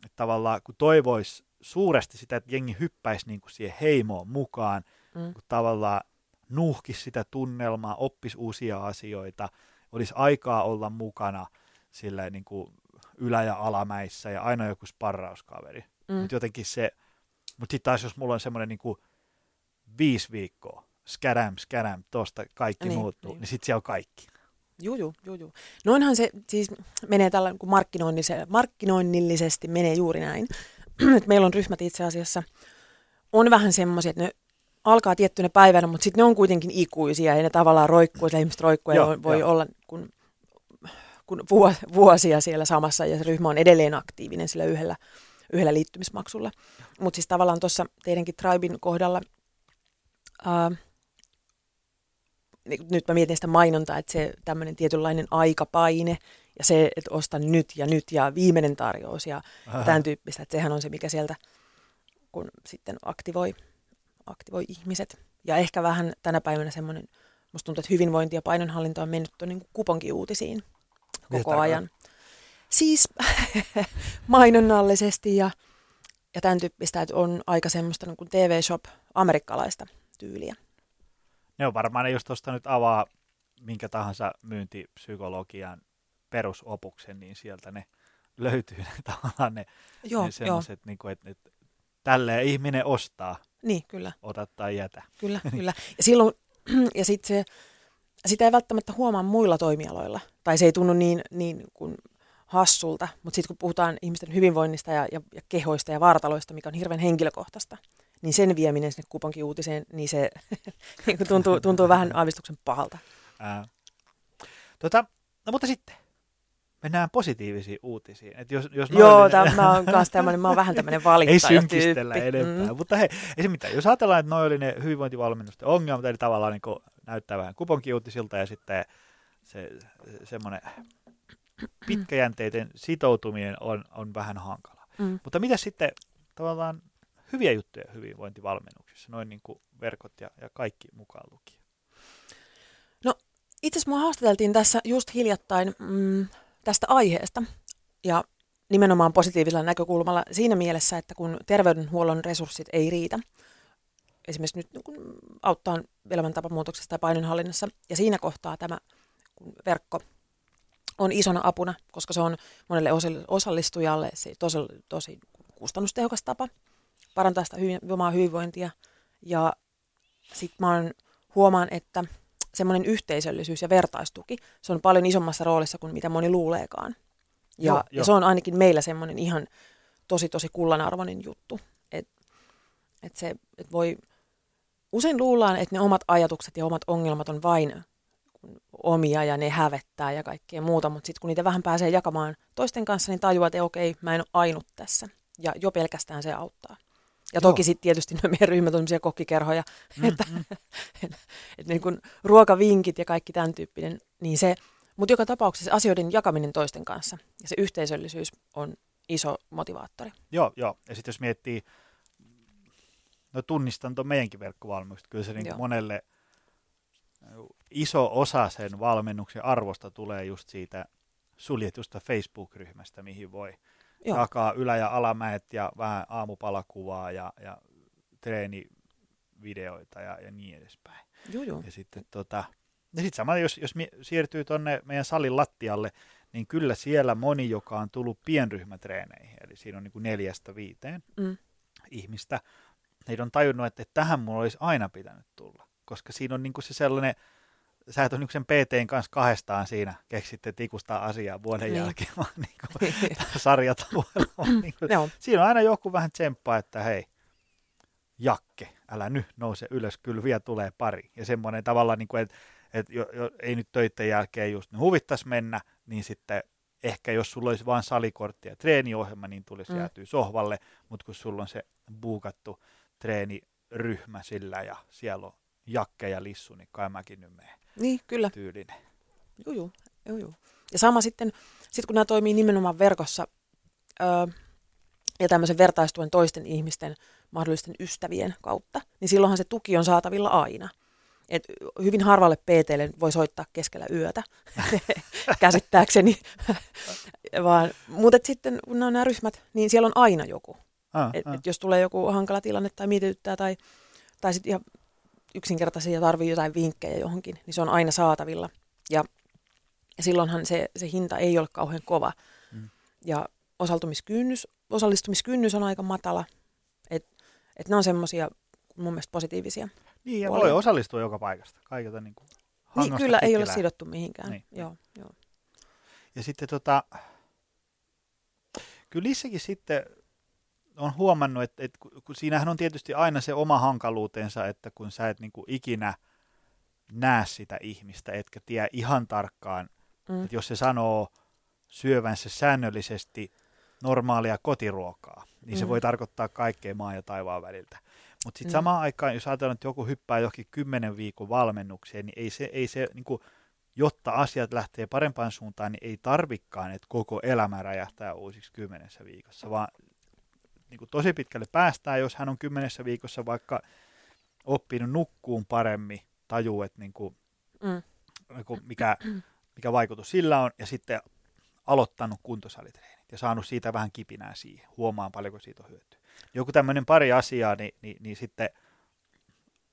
Speaker 2: et tavallaan kun toivoisi suuresti sitä, että jengi hyppäisi niin kuin siihen heimoon mukaan, mm. kun tavallaan nuuhkisi sitä tunnelmaa, oppisi uusia asioita, olisi aikaa olla mukana sillä niin kuin ylä- ja alamäissä ja aina joku sparrauskaveri. Mm. Mutta jotenkin se, mutta sitten taas jos mulla on semmoinen niin kuin viisi viikkoa, skadam, skadam, tosta kaikki niin, muuttuu, niin, niin sitten siellä on kaikki.
Speaker 3: Juu, juu, juu, juu. Noinhan se siis menee tällä kun markkinoinnillisesti menee juuri näin. että meillä on ryhmät itse asiassa, on vähän semmoisia, että ne alkaa tiettynä päivänä, mutta sitten ne on kuitenkin ikuisia ja ne tavallaan roikkuu, että ihmiset roikkuu ja voi jo. olla kun, kun vuosia siellä samassa ja se ryhmä on edelleen aktiivinen sillä yhdellä, yhdellä liittymismaksulla. Mutta siis tavallaan tuossa teidänkin Tribein kohdalla, ää, nyt mä mietin sitä mainontaa, että se tämmöinen tietynlainen aikapaine ja se, että ostan nyt ja nyt ja viimeinen tarjous ja Aha. tämän tyyppistä, että sehän on se, mikä sieltä kun sitten aktivoi, aktivoi ihmiset. Ja ehkä vähän tänä päivänä semmoinen, musta tuntuu, että hyvinvointi ja painonhallinta on mennyt tuon niin kuponkiuutisiin koko ajan. Siis mainonnallisesti ja, ja tämän tyyppistä, että on aika semmoista niin kuin TV-shop amerikkalaista tyyliä.
Speaker 2: Ne on varmaan, jos tuosta nyt avaa minkä tahansa myyntipsykologian perusopuksen, niin sieltä ne löytyy ne tavallaan ne, joo, ne semmoiset, niin kuin, että, että tälleen ihminen ostaa.
Speaker 3: Niin, kyllä.
Speaker 2: Ota tai jätä.
Speaker 3: Kyllä, kyllä. Ja silloin, ja sitten se, sitä ei välttämättä huomaa muilla toimialoilla, tai se ei tunnu niin, niin kuin hassulta, mutta sitten kun puhutaan ihmisten hyvinvoinnista ja, ja, ja kehoista ja vartaloista, mikä on hirveän henkilökohtaista, niin sen vieminen sinne kuponkin uutiseen, niin se niin tuntuu, tuntuu vähän aavistuksen pahalta. Ää.
Speaker 2: Tota, no mutta sitten, mennään positiivisiin uutisiin. Et jos, jos
Speaker 3: Joo, noin, tämä, mä oon kanssa tämmönen, mä oon vähän tämmöinen valittaja
Speaker 2: Ei synkistellä tyyppi. enempää, mm. mutta hei, ei se mitään. Jos ajatellaan, että noin oli ne hyvinvointivalmennusten ongelmat, eli tavallaan niin näyttää vähän kuponkiuutisilta ja sitten se, semmoinen pitkäjänteiden sitoutuminen on, on vähän hankala. Mm. Mutta mitä sitten tavallaan hyviä juttuja hyvinvointivalmennuksissa, noin niin kuin verkot ja, ja kaikki mukaan lukien?
Speaker 3: No itse asiassa mua haastateltiin tässä just hiljattain mm, tästä aiheesta ja nimenomaan positiivisella näkökulmalla siinä mielessä, että kun terveydenhuollon resurssit ei riitä, esimerkiksi nyt kun auttaa elämäntapamuutoksessa tai painonhallinnassa, ja siinä kohtaa tämä verkko on isona apuna, koska se on monelle osallistujalle se tosi, tosi kustannustehokas tapa parantaa sitä hyvin, omaa hyvinvointia. Ja sitten mä huomaan, että semmoinen yhteisöllisyys ja vertaistuki, se on paljon isommassa roolissa kuin mitä moni luuleekaan. Ja, joo, ja se on ainakin meillä semmoinen ihan tosi tosi kullanarvoinen juttu. Että et se et voi, usein luullaan, että ne omat ajatukset ja omat ongelmat on vain omia ja ne hävettää ja kaikkea muuta, mutta sitten kun niitä vähän pääsee jakamaan toisten kanssa, niin tajuaa, että okei, mä en ole ainut tässä. Ja jo pelkästään se auttaa. Ja toki sitten tietysti no, meidän ryhmät on sellaisia kokkikerhoja, mm, että, mm. että, että niin kuin ruokavinkit ja kaikki tämän tyyppinen, niin se, mutta joka tapauksessa asioiden jakaminen toisten kanssa ja se yhteisöllisyys on iso motivaattori.
Speaker 2: Joo, joo. Ja sitten jos miettii, no tunnistan tuon meidänkin verkkovalmennukset, kyllä se niin monelle iso osa sen valmennuksen arvosta tulee just siitä suljetusta Facebook-ryhmästä, mihin voi – Joo. jakaa ylä- ja alamäet ja vähän aamupalakuvaa ja, ja treenivideoita ja, ja niin edespäin.
Speaker 3: Joo, joo.
Speaker 2: Ja sitten tota, ja sit sama, jos, jos siirtyy tuonne meidän salin lattialle, niin kyllä siellä moni, joka on tullut pienryhmätreeneihin, eli siinä on niin kuin neljästä viiteen mm. ihmistä, niin on tajunnut, että, että tähän mulla olisi aina pitänyt tulla, koska siinä on niin kuin se sellainen sä et ole niin sen PTn kanssa kahdestaan siinä keksitte tikustaa asiaa vuoden niin. jälkeen, vaan niin kuin, sarjatavoilla. niin kuin, siinä on aina joku vähän tsemppaa, että hei, jakke, älä nyt nouse ylös, kyllä vielä tulee pari. Ja semmoinen tavalla, niin että, että jo, jo, ei nyt töiden jälkeen just niin huvittaisi mennä, niin sitten ehkä jos sulla olisi vain salikortti ja treeniohjelma, niin tulisi mm. jäätyä sohvalle, mutta kun sulla on se buukattu treeniryhmä sillä ja siellä on jakke ja lissu, niin kai mäkin nyt menen.
Speaker 3: Niin, kyllä.
Speaker 2: Tyylinen.
Speaker 3: Joo, joo. joo, joo. Ja sama sitten, sit kun nämä toimii nimenomaan verkossa öö, ja tämmöisen vertaistuen toisten ihmisten, mahdollisten ystävien kautta, niin silloinhan se tuki on saatavilla aina. Et hyvin harvalle PTlle voi soittaa keskellä yötä, käsittääkseni. Vaan, mutta sitten kun on nämä ryhmät, niin siellä on aina joku. Ah, et, ah. Et jos tulee joku hankala tilanne tai mietityttää tai, tai sitten ihan yksinkertaisia tarvii jotain vinkkejä johonkin, niin se on aina saatavilla. Ja, ja silloinhan se, se hinta ei ole kauhean kova. Mm. Ja osallistumiskynnys, osallistumiskynnys on aika matala. Että et ne on semmoisia mun mielestä positiivisia.
Speaker 2: Niin, ja puolia. voi osallistua joka paikasta. Kaikilta niin kuin
Speaker 3: niin, kyllä ei ole sidottu mihinkään. Niin. Joo, joo.
Speaker 2: Ja sitten tota, kyllä sitten on huomannut, että, että kun siinähän on tietysti aina se oma hankaluutensa, että kun sä et niin kuin ikinä näe sitä ihmistä, etkä tiedä ihan tarkkaan, mm. että jos se sanoo syövänsä säännöllisesti normaalia kotiruokaa, niin mm. se voi tarkoittaa kaikkea maan ja taivaan väliltä. Mutta sitten mm. samaan aikaan, jos ajatellaan, että joku hyppää johonkin kymmenen viikon valmennukseen, niin ei se, ei se niin kuin, jotta asiat lähtee parempaan suuntaan, niin ei tarvikaan, että koko elämä räjähtää uusiksi kymmenessä viikossa, vaan niin kuin tosi pitkälle päästään, jos hän on kymmenessä viikossa vaikka oppinut nukkuun paremmin, tajuu, että niin kuin, mm. niin kuin mikä, mikä vaikutus sillä on, ja sitten aloittanut kuntosalitreenit ja saanut siitä vähän kipinää siihen, huomaan paljonko siitä on hyötyä. Joku tämmöinen pari asiaa, niin, niin, niin sitten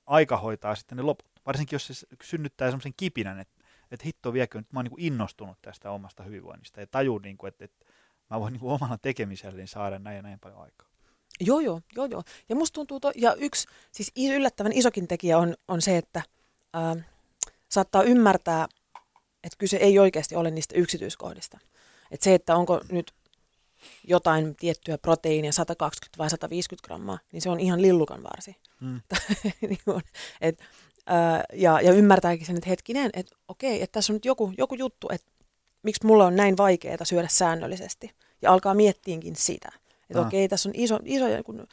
Speaker 2: aika hoitaa sitten ne loput. Varsinkin jos se synnyttää semmoisen kipinän, että, että hitto viekö, nyt mä oon niin innostunut tästä omasta hyvinvoinnista ja tajun, niin kuin, että, että mä voin niin kuin omalla tekemisellä saada näin ja näin paljon aikaa.
Speaker 3: Joo, joo, joo, joo. Ja musta tuntuu, to, ja yksi siis yllättävän isokin tekijä on, on se, että ää, saattaa ymmärtää, että kyse ei oikeasti ole niistä yksityiskohdista. Että se, että onko nyt jotain tiettyä proteiinia 120 vai 150 grammaa, niin se on ihan lillukan varsi. Mm. niin et, ää, ja, ja ymmärtääkin sen, että hetkinen, että okei, että tässä on nyt joku, joku juttu, että miksi mulla on näin vaikeaa syödä säännöllisesti. Ja alkaa miettiinkin sitä. Että ah. okei, tässä on iso, iso kun,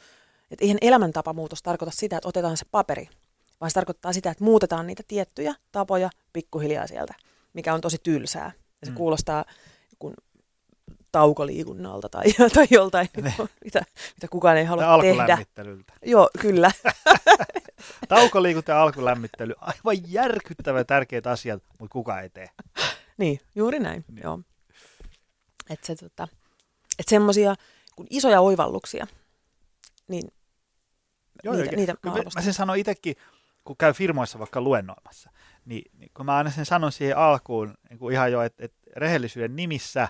Speaker 3: että eihän elämäntapamuutos tarkoita sitä, että otetaan se paperi, vaan se tarkoittaa sitä, että muutetaan niitä tiettyjä tapoja pikkuhiljaa sieltä, mikä on tosi tylsää. Ja se mm. kuulostaa kun taukoliikunnalta tai, tai joltain, ne. mitä, mitä kukaan ei halua tehdä. Joo, kyllä.
Speaker 2: Taukoliikunta ja alkulämmittely, aivan järkyttävä tärkeät asiat, mutta kukaan ei tee.
Speaker 3: Niin, juuri näin, niin. joo. Että se, tota, et semmoisia kun isoja oivalluksia, niin Joo, niitä, niitä mä,
Speaker 2: mä sen sanon itsekin, kun käy firmoissa vaikka luennoimassa, niin, niin kun mä aina sen sanon siihen alkuun niin kuin ihan jo, että, että rehellisyyden nimissä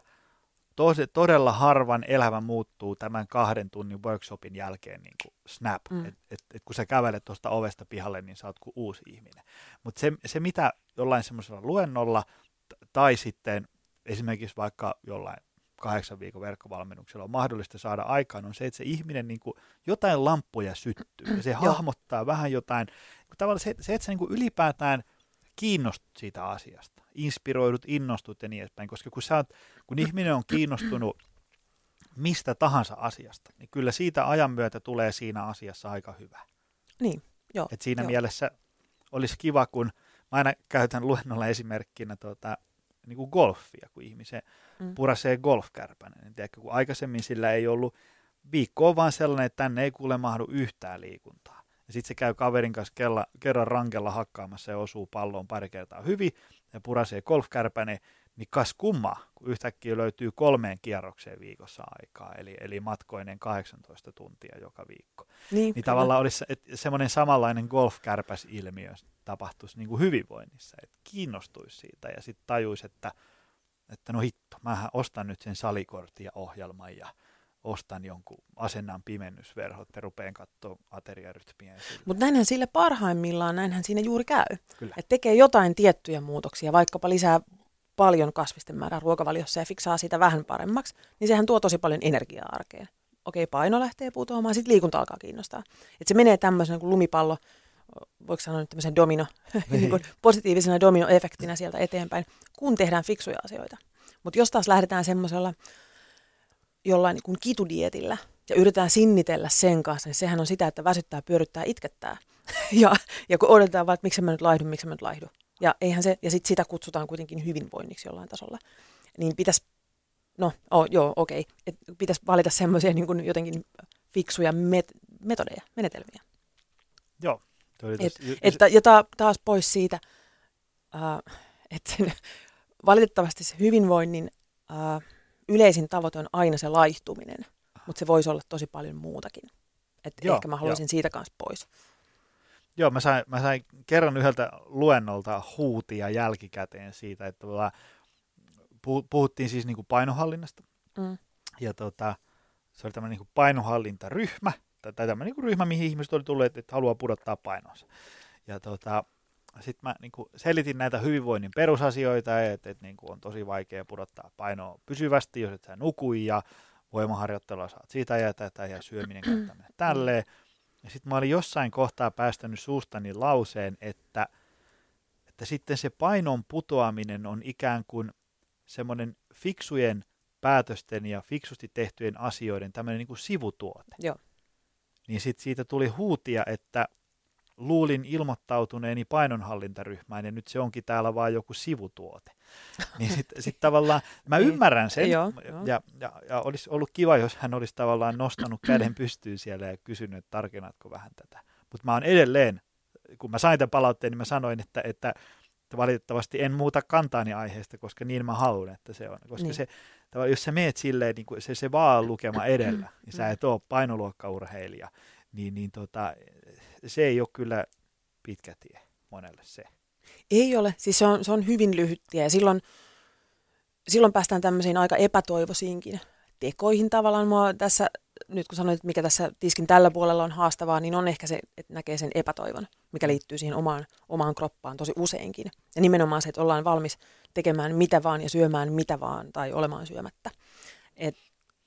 Speaker 2: tos, todella harvan elämä muuttuu tämän kahden tunnin workshopin jälkeen niin kuin snap. Mm. Että et, et kun sä kävelet tuosta ovesta pihalle, niin sä oot kuin uusi ihminen. Mutta se, se, mitä jollain semmoisella luennolla tai sitten esimerkiksi vaikka jollain kahdeksan viikon verkkovalmennuksella on mahdollista saada aikaan, on se, että se ihminen niin kuin, jotain lamppuja syttyy ja se hahmottaa vähän jotain, tavallaan se, se että sä niin kuin ylipäätään kiinnostut siitä asiasta, inspiroidut, innostut ja niin edespäin, koska kun, sä oot, kun ihminen on kiinnostunut mistä tahansa asiasta, niin kyllä siitä ajan myötä tulee siinä asiassa aika hyvä.
Speaker 3: Niin, joo.
Speaker 2: Et siinä
Speaker 3: joo.
Speaker 2: mielessä olisi kiva, kun mä aina käytän luennolla esimerkkinä tuota, niin kuin golfia, kun ihmisen mm. purasee golfkärpänen. Niin tiedätkö, kun aikaisemmin sillä ei ollut viikkoa vaan sellainen, että tänne ei kuule mahdu yhtään liikuntaa. Ja sitten se käy kaverin kanssa kella, kerran rankella hakkaamassa ja osuu palloon pari kertaa hyvin ja purasee golfkärpäne, niin kas kumma, kun yhtäkkiä löytyy kolmeen kierrokseen viikossa aikaa, eli, eli matkoinen 18 tuntia joka viikko. Niin, niin tavallaan olisi semmoinen samanlainen golfkärpäs-ilmiö tapahtuisi niin kuin hyvinvoinnissa, että kiinnostuisi siitä ja sitten tajuisi, että, että no hitto, mä ostan nyt sen salikortin ja ohjelman ja ostan jonkun asennan pimennysverhot ja rupeen katsoa ateriarytmiä.
Speaker 3: Mutta näinhän sille parhaimmillaan, näinhän siinä juuri käy.
Speaker 2: Kyllä.
Speaker 3: Että tekee jotain tiettyjä muutoksia, vaikkapa lisää paljon kasvisten määrää ruokavaliossa ja fiksaa sitä vähän paremmaksi, niin sehän tuo tosi paljon energiaa arkeen. Okei, paino lähtee putoamaan, sitten liikunta alkaa kiinnostaa. Että se menee tämmöisen kuin lumipallo, voiko sanoa nyt tämmöisen domino, niin kuin positiivisena dominoefektinä sieltä eteenpäin, kun tehdään fiksuja asioita. Mutta jos taas lähdetään semmoisella jollain niin kuin kitudietillä ja yritetään sinnitellä sen kanssa, niin sehän on sitä, että väsyttää, pyöryttää, itkettää. ja, ja kun odotetaan vaan, että miksi mä nyt laihdun, miksi mä nyt laihdu. Ja, eihän se, ja sit sitä kutsutaan kuitenkin hyvinvoinniksi jollain tasolla. Niin pitäisi, no oh, joo, okei, okay. pitäisi valita semmoisia niin jotenkin fiksuja met, metodeja, menetelmiä.
Speaker 2: Joo.
Speaker 3: Et, että, ja ta, taas pois siitä, uh, että valitettavasti se hyvinvoinnin uh, yleisin tavoite on aina se laihtuminen, mutta se voisi olla tosi paljon muutakin. Että ehkä mä haluaisin jo. siitä kanssa pois.
Speaker 2: Joo, mä sain, mä sain kerran yhdeltä luennolta huutia jälkikäteen siitä, että puhuttiin siis niin kuin painohallinnasta. Mm. Ja tota, se oli tämmöinen niin painohallintaryhmä, tai tämmöinen niin ryhmä, mihin ihmiset oli tulleet, että haluaa pudottaa painonsa. Ja tota, sitten mä niin kuin selitin näitä hyvinvoinnin perusasioita, että, että niin kuin on tosi vaikea pudottaa painoa pysyvästi, jos et sä nuku ja voimaharjoittelua saat siitä ja tätä ja syöminen tämmöinen tälleen. Ja sitten mä olin jossain kohtaa päästänyt suustani lauseen, että, että sitten se painon putoaminen on ikään kuin semmoinen fiksujen päätösten ja fiksusti tehtyjen asioiden tämmöinen niin sivutuote.
Speaker 3: Joo.
Speaker 2: Niin sitten siitä tuli huutia, että luulin ilmoittautuneeni painonhallintaryhmään ja nyt se onkin täällä vain joku sivutuote. Niin sitten sit tavallaan, mä niin. ymmärrän sen ja, ja, ja, ja olisi ollut kiva, jos hän olisi tavallaan nostanut käden pystyyn siellä ja kysynyt, että tarkennatko vähän tätä. Mutta mä oon edelleen, kun mä sain tämän palautteen, niin mä sanoin, että, että valitettavasti en muuta kantaani aiheesta, koska niin mä haluan, että se on. Koska niin. se, jos sä meet silleen, niin kuin se, se vaan lukema edellä, niin sä et ole painoluokkaurheilija, niin, niin tota, se ei ole kyllä pitkä tie monelle se.
Speaker 3: Ei ole, siis se on, se on hyvin lyhyt tie ja silloin, silloin päästään tämmöisiin aika epätoivoisiinkin tekoihin tavallaan. Mua tässä, nyt kun sanoit, että mikä tässä tiskin tällä puolella on haastavaa, niin on ehkä se, että näkee sen epätoivon, mikä liittyy siihen omaan, omaan kroppaan tosi useinkin. Ja nimenomaan se, että ollaan valmis tekemään mitä vaan ja syömään mitä vaan tai olemaan syömättä. Et,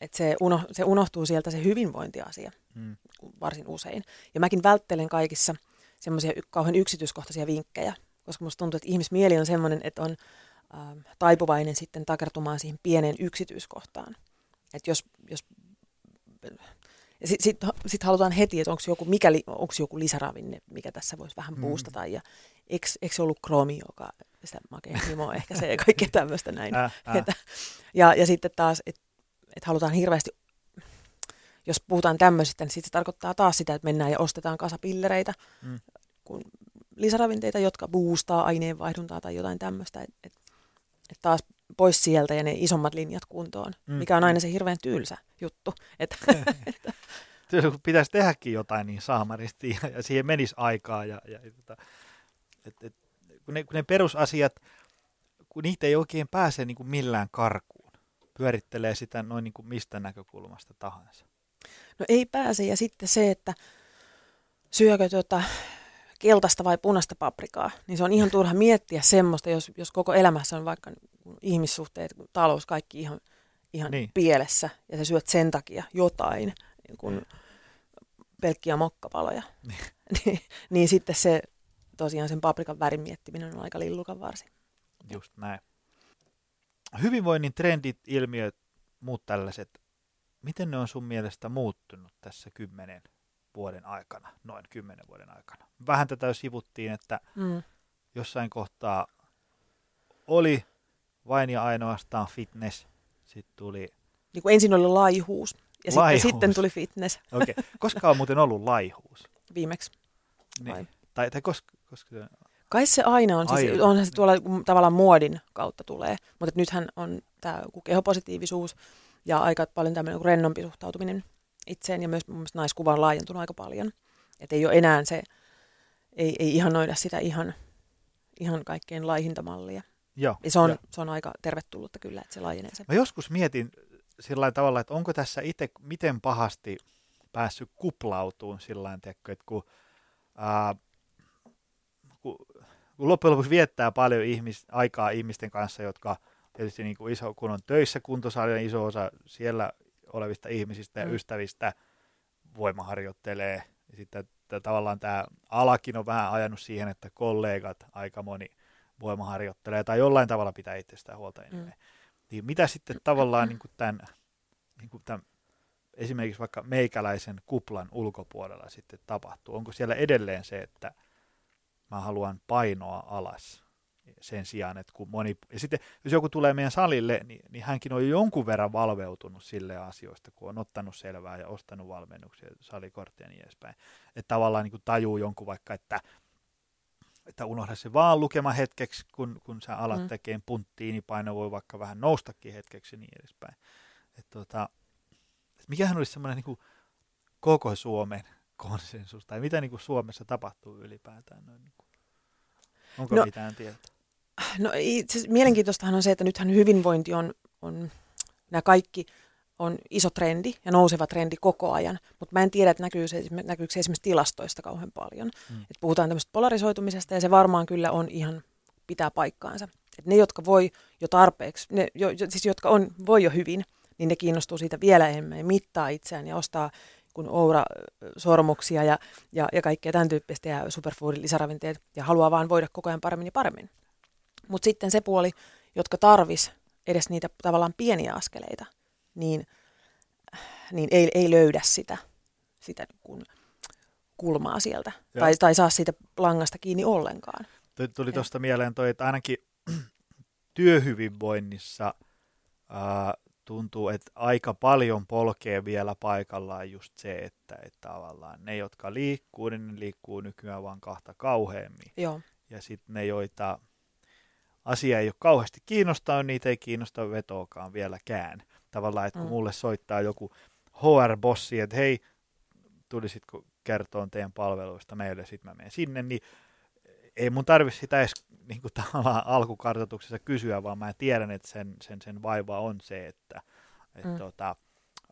Speaker 3: et se, uno, se unohtuu sieltä se hyvinvointiasia mm. varsin usein. Ja mäkin välttelen kaikissa semmoisia kauhean yksityiskohtaisia vinkkejä, koska musta tuntuu, että ihmismieli on semmoinen, että on äh, taipuvainen sitten takertumaan siihen pieneen yksityiskohtaan. Että jos, jos sitten sit, sit halutaan heti, että onko joku, mikäli, onko joku lisäravinne, mikä tässä voisi vähän boostata. Mm. Ja eikö, eikö se ollut kromi, joka sitä makea himoa ehkä se ja kaikkea tämmöistä näin. Äh, äh. Ja, ja sitten taas, että et halutaan hirveästi, jos puhutaan tämmöisistä, niin sitten se tarkoittaa taas sitä, että mennään ja ostetaan kasapillereitä, mm. kun lisäravinteita, jotka boostaa aineenvaihduntaa tai jotain tämmöistä. Että et, et taas pois sieltä ja ne isommat linjat kuntoon, mm. mikä on aina se hirveän tylsä juttu. Että, että.
Speaker 2: Pitäisi tehdäkin jotain niin saamaristi ja, ja siihen menisi aikaa. Ja, ja, ja, et, et, kun, ne, kun ne perusasiat, kun niitä ei oikein pääse niin kuin millään karkuun, pyörittelee sitä noin niin kuin mistä näkökulmasta tahansa.
Speaker 3: No ei pääse ja sitten se, että syökö tuota, keltaista vai punaista paprikaa, niin se on ihan turha miettiä semmoista, jos, jos koko elämässä on vaikka ihmissuhteet, talous, kaikki ihan, ihan niin. pielessä, ja sä syöt sen takia jotain, niin kuin pelkkiä mokkapaloja, niin. niin, niin sitten se tosiaan sen paprikan värin miettiminen on aika lillukan varsin.
Speaker 2: Just näin. Hyvinvoinnin trendit, ilmiöt, muut tällaiset, miten ne on sun mielestä muuttunut tässä kymmenen vuoden aikana, noin kymmenen vuoden aikana? Vähän tätä jo sivuttiin, että mm. jossain kohtaa oli vain ja ainoastaan fitness, sitten tuli...
Speaker 3: Niin kuin ensin oli laihuus, ja laihuus. Sitten, sitten tuli fitness.
Speaker 2: Okei. Okay. Koska on muuten ollut laihuus?
Speaker 3: Viimeksi.
Speaker 2: Niin. Tai, tai koska, koska...
Speaker 3: Kai se aina on, siis onhan se tuolla tavallaan muodin kautta tulee, mutta nythän on tämä kehopositiivisuus ja aika paljon tämmöinen rennompi suhtautuminen itseen ja myös mun mielestä naiskuva on laajentunut aika paljon. Että ei ole enää se, ei, ei ihanoida sitä ihan, ihan kaikkein laihinta mallia.
Speaker 2: Joo,
Speaker 3: ja se, on, jo. se on aika tervetullutta kyllä, että se laajenee se.
Speaker 2: Mä joskus mietin sillä tavalla, että onko tässä itse miten pahasti päässyt kuplautuun sillä tavalla, että kun, ää, kun, kun loppujen lopuksi viettää paljon ihmis, aikaa ihmisten kanssa, jotka tietysti niin kuin iso, kun on töissä kuntosarjan iso osa siellä olevista ihmisistä ja mm. ystävistä voimaharjoittelee. Ja sitten että tavallaan tämä alakin on vähän ajanut siihen, että kollegat aika moni voimaharjoittelee tai jollain tavalla pitää itsestään huolta Mm. Niin mitä sitten tavallaan niin kuin tämän, niin kuin tämän, esimerkiksi vaikka meikäläisen kuplan ulkopuolella sitten tapahtuu? Onko siellä edelleen se, että mä haluan painoa alas sen sijaan, että kun moni... Ja sitten jos joku tulee meidän salille, niin, niin hänkin on jonkun verran valveutunut sille asioista, kun on ottanut selvää ja ostanut valmennuksia, salikorttia ja niin edespäin. Että tavallaan niin kuin tajuu jonkun vaikka, että että unohda se vaan lukema hetkeksi, kun, kun sä alat mm. tekemään punttiin, niin paino voi vaikka vähän noustakin hetkeksi ja niin edespäin. Et tota, et mikähän olisi semmoinen niin koko Suomen konsensus, tai mitä niin kuin Suomessa tapahtuu ylipäätään? Noin, niin kuin. Onko no, mitään tietoa?
Speaker 3: No itse mielenkiintoistahan on se, että nythän hyvinvointi on, on nämä kaikki on iso trendi ja nouseva trendi koko ajan, mutta mä en tiedä, että näkyy se, näkyykö se esimerkiksi tilastoista kauhean paljon. Mm. Et puhutaan tämmöistä polarisoitumisesta ja se varmaan kyllä on ihan, pitää paikkaansa. Et ne, jotka voi jo tarpeeksi, ne, jo, siis jotka on, voi jo hyvin, niin ne kiinnostuu siitä vielä enemmän ja mittaa itseään ja ostaa kun Oura-sormuksia ja, ja, ja kaikkea tämän tyyppistä ja superfoodin lisäravinteet ja haluaa vaan voida koko ajan paremmin ja paremmin. Mutta sitten se puoli, jotka tarvis edes niitä tavallaan pieniä askeleita, niin, niin ei, ei löydä sitä, sitä kun kulmaa sieltä tai, tai saa siitä langasta kiinni ollenkaan.
Speaker 2: Tuli tuosta mieleen toi, että ainakin työhyvinvoinnissa ää, tuntuu, että aika paljon polkee vielä paikallaan just se, että, että tavallaan ne, jotka liikkuu, niin ne liikkuu nykyään vaan kahta kauheammin.
Speaker 3: Joo.
Speaker 2: Ja sitten ne, joita asia ei ole kauheasti kiinnostaa, niitä ei kiinnosta vetoakaan vieläkään. Tavallaan, että kun mm. mulle soittaa joku HR-bossi, että hei, tulisitko kertoa teidän palveluista meille, sitten mä menen sinne, niin ei mun tarvi sitä edes niin kuin tavallaan alkukartoituksessa kysyä, vaan mä tiedän, että sen, sen, sen vaiva on se, että et mm. tota,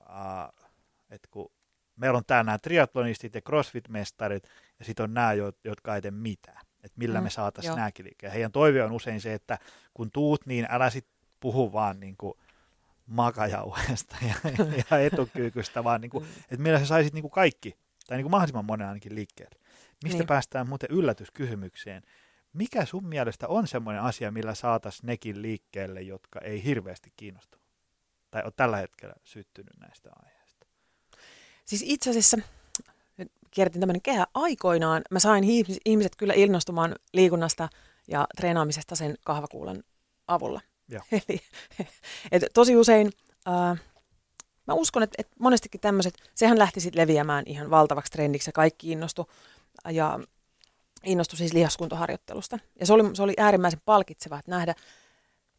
Speaker 2: uh, et kun meillä on täällä nämä triatlonistit ja crossfit-mestarit, ja sitten on nämä, jotka ei tee mitään että millä mm, me saataisiin nämäkin liikkeelle. Heidän toive on usein se, että kun tuut, niin älä sitten puhu vaan niin kuin makajauheesta ja, ja etukyykystä, vaan niin kuin, mm. että millä sä saisit niin kuin kaikki, tai niin kuin mahdollisimman monen ainakin liikkeelle. Mistä niin. päästään muuten yllätyskysymykseen. Mikä sun mielestä on semmoinen asia, millä saataisiin nekin liikkeelle, jotka ei hirveästi kiinnosta? Tai on tällä hetkellä syttynyt näistä aiheista?
Speaker 3: Siis itse asiassa kiertin tämmöinen kehä aikoinaan. Mä sain ihmiset kyllä innostumaan liikunnasta ja treenaamisesta sen kahvakuulan avulla. Eli et tosi usein, äh, mä uskon, että, että monestikin tämmöiset, sehän lähti sitten leviämään ihan valtavaksi trendiksi ja kaikki innostu. Ja innostu siis lihaskuntoharjoittelusta. Ja se oli, se oli äärimmäisen palkitsevaa, että nähdä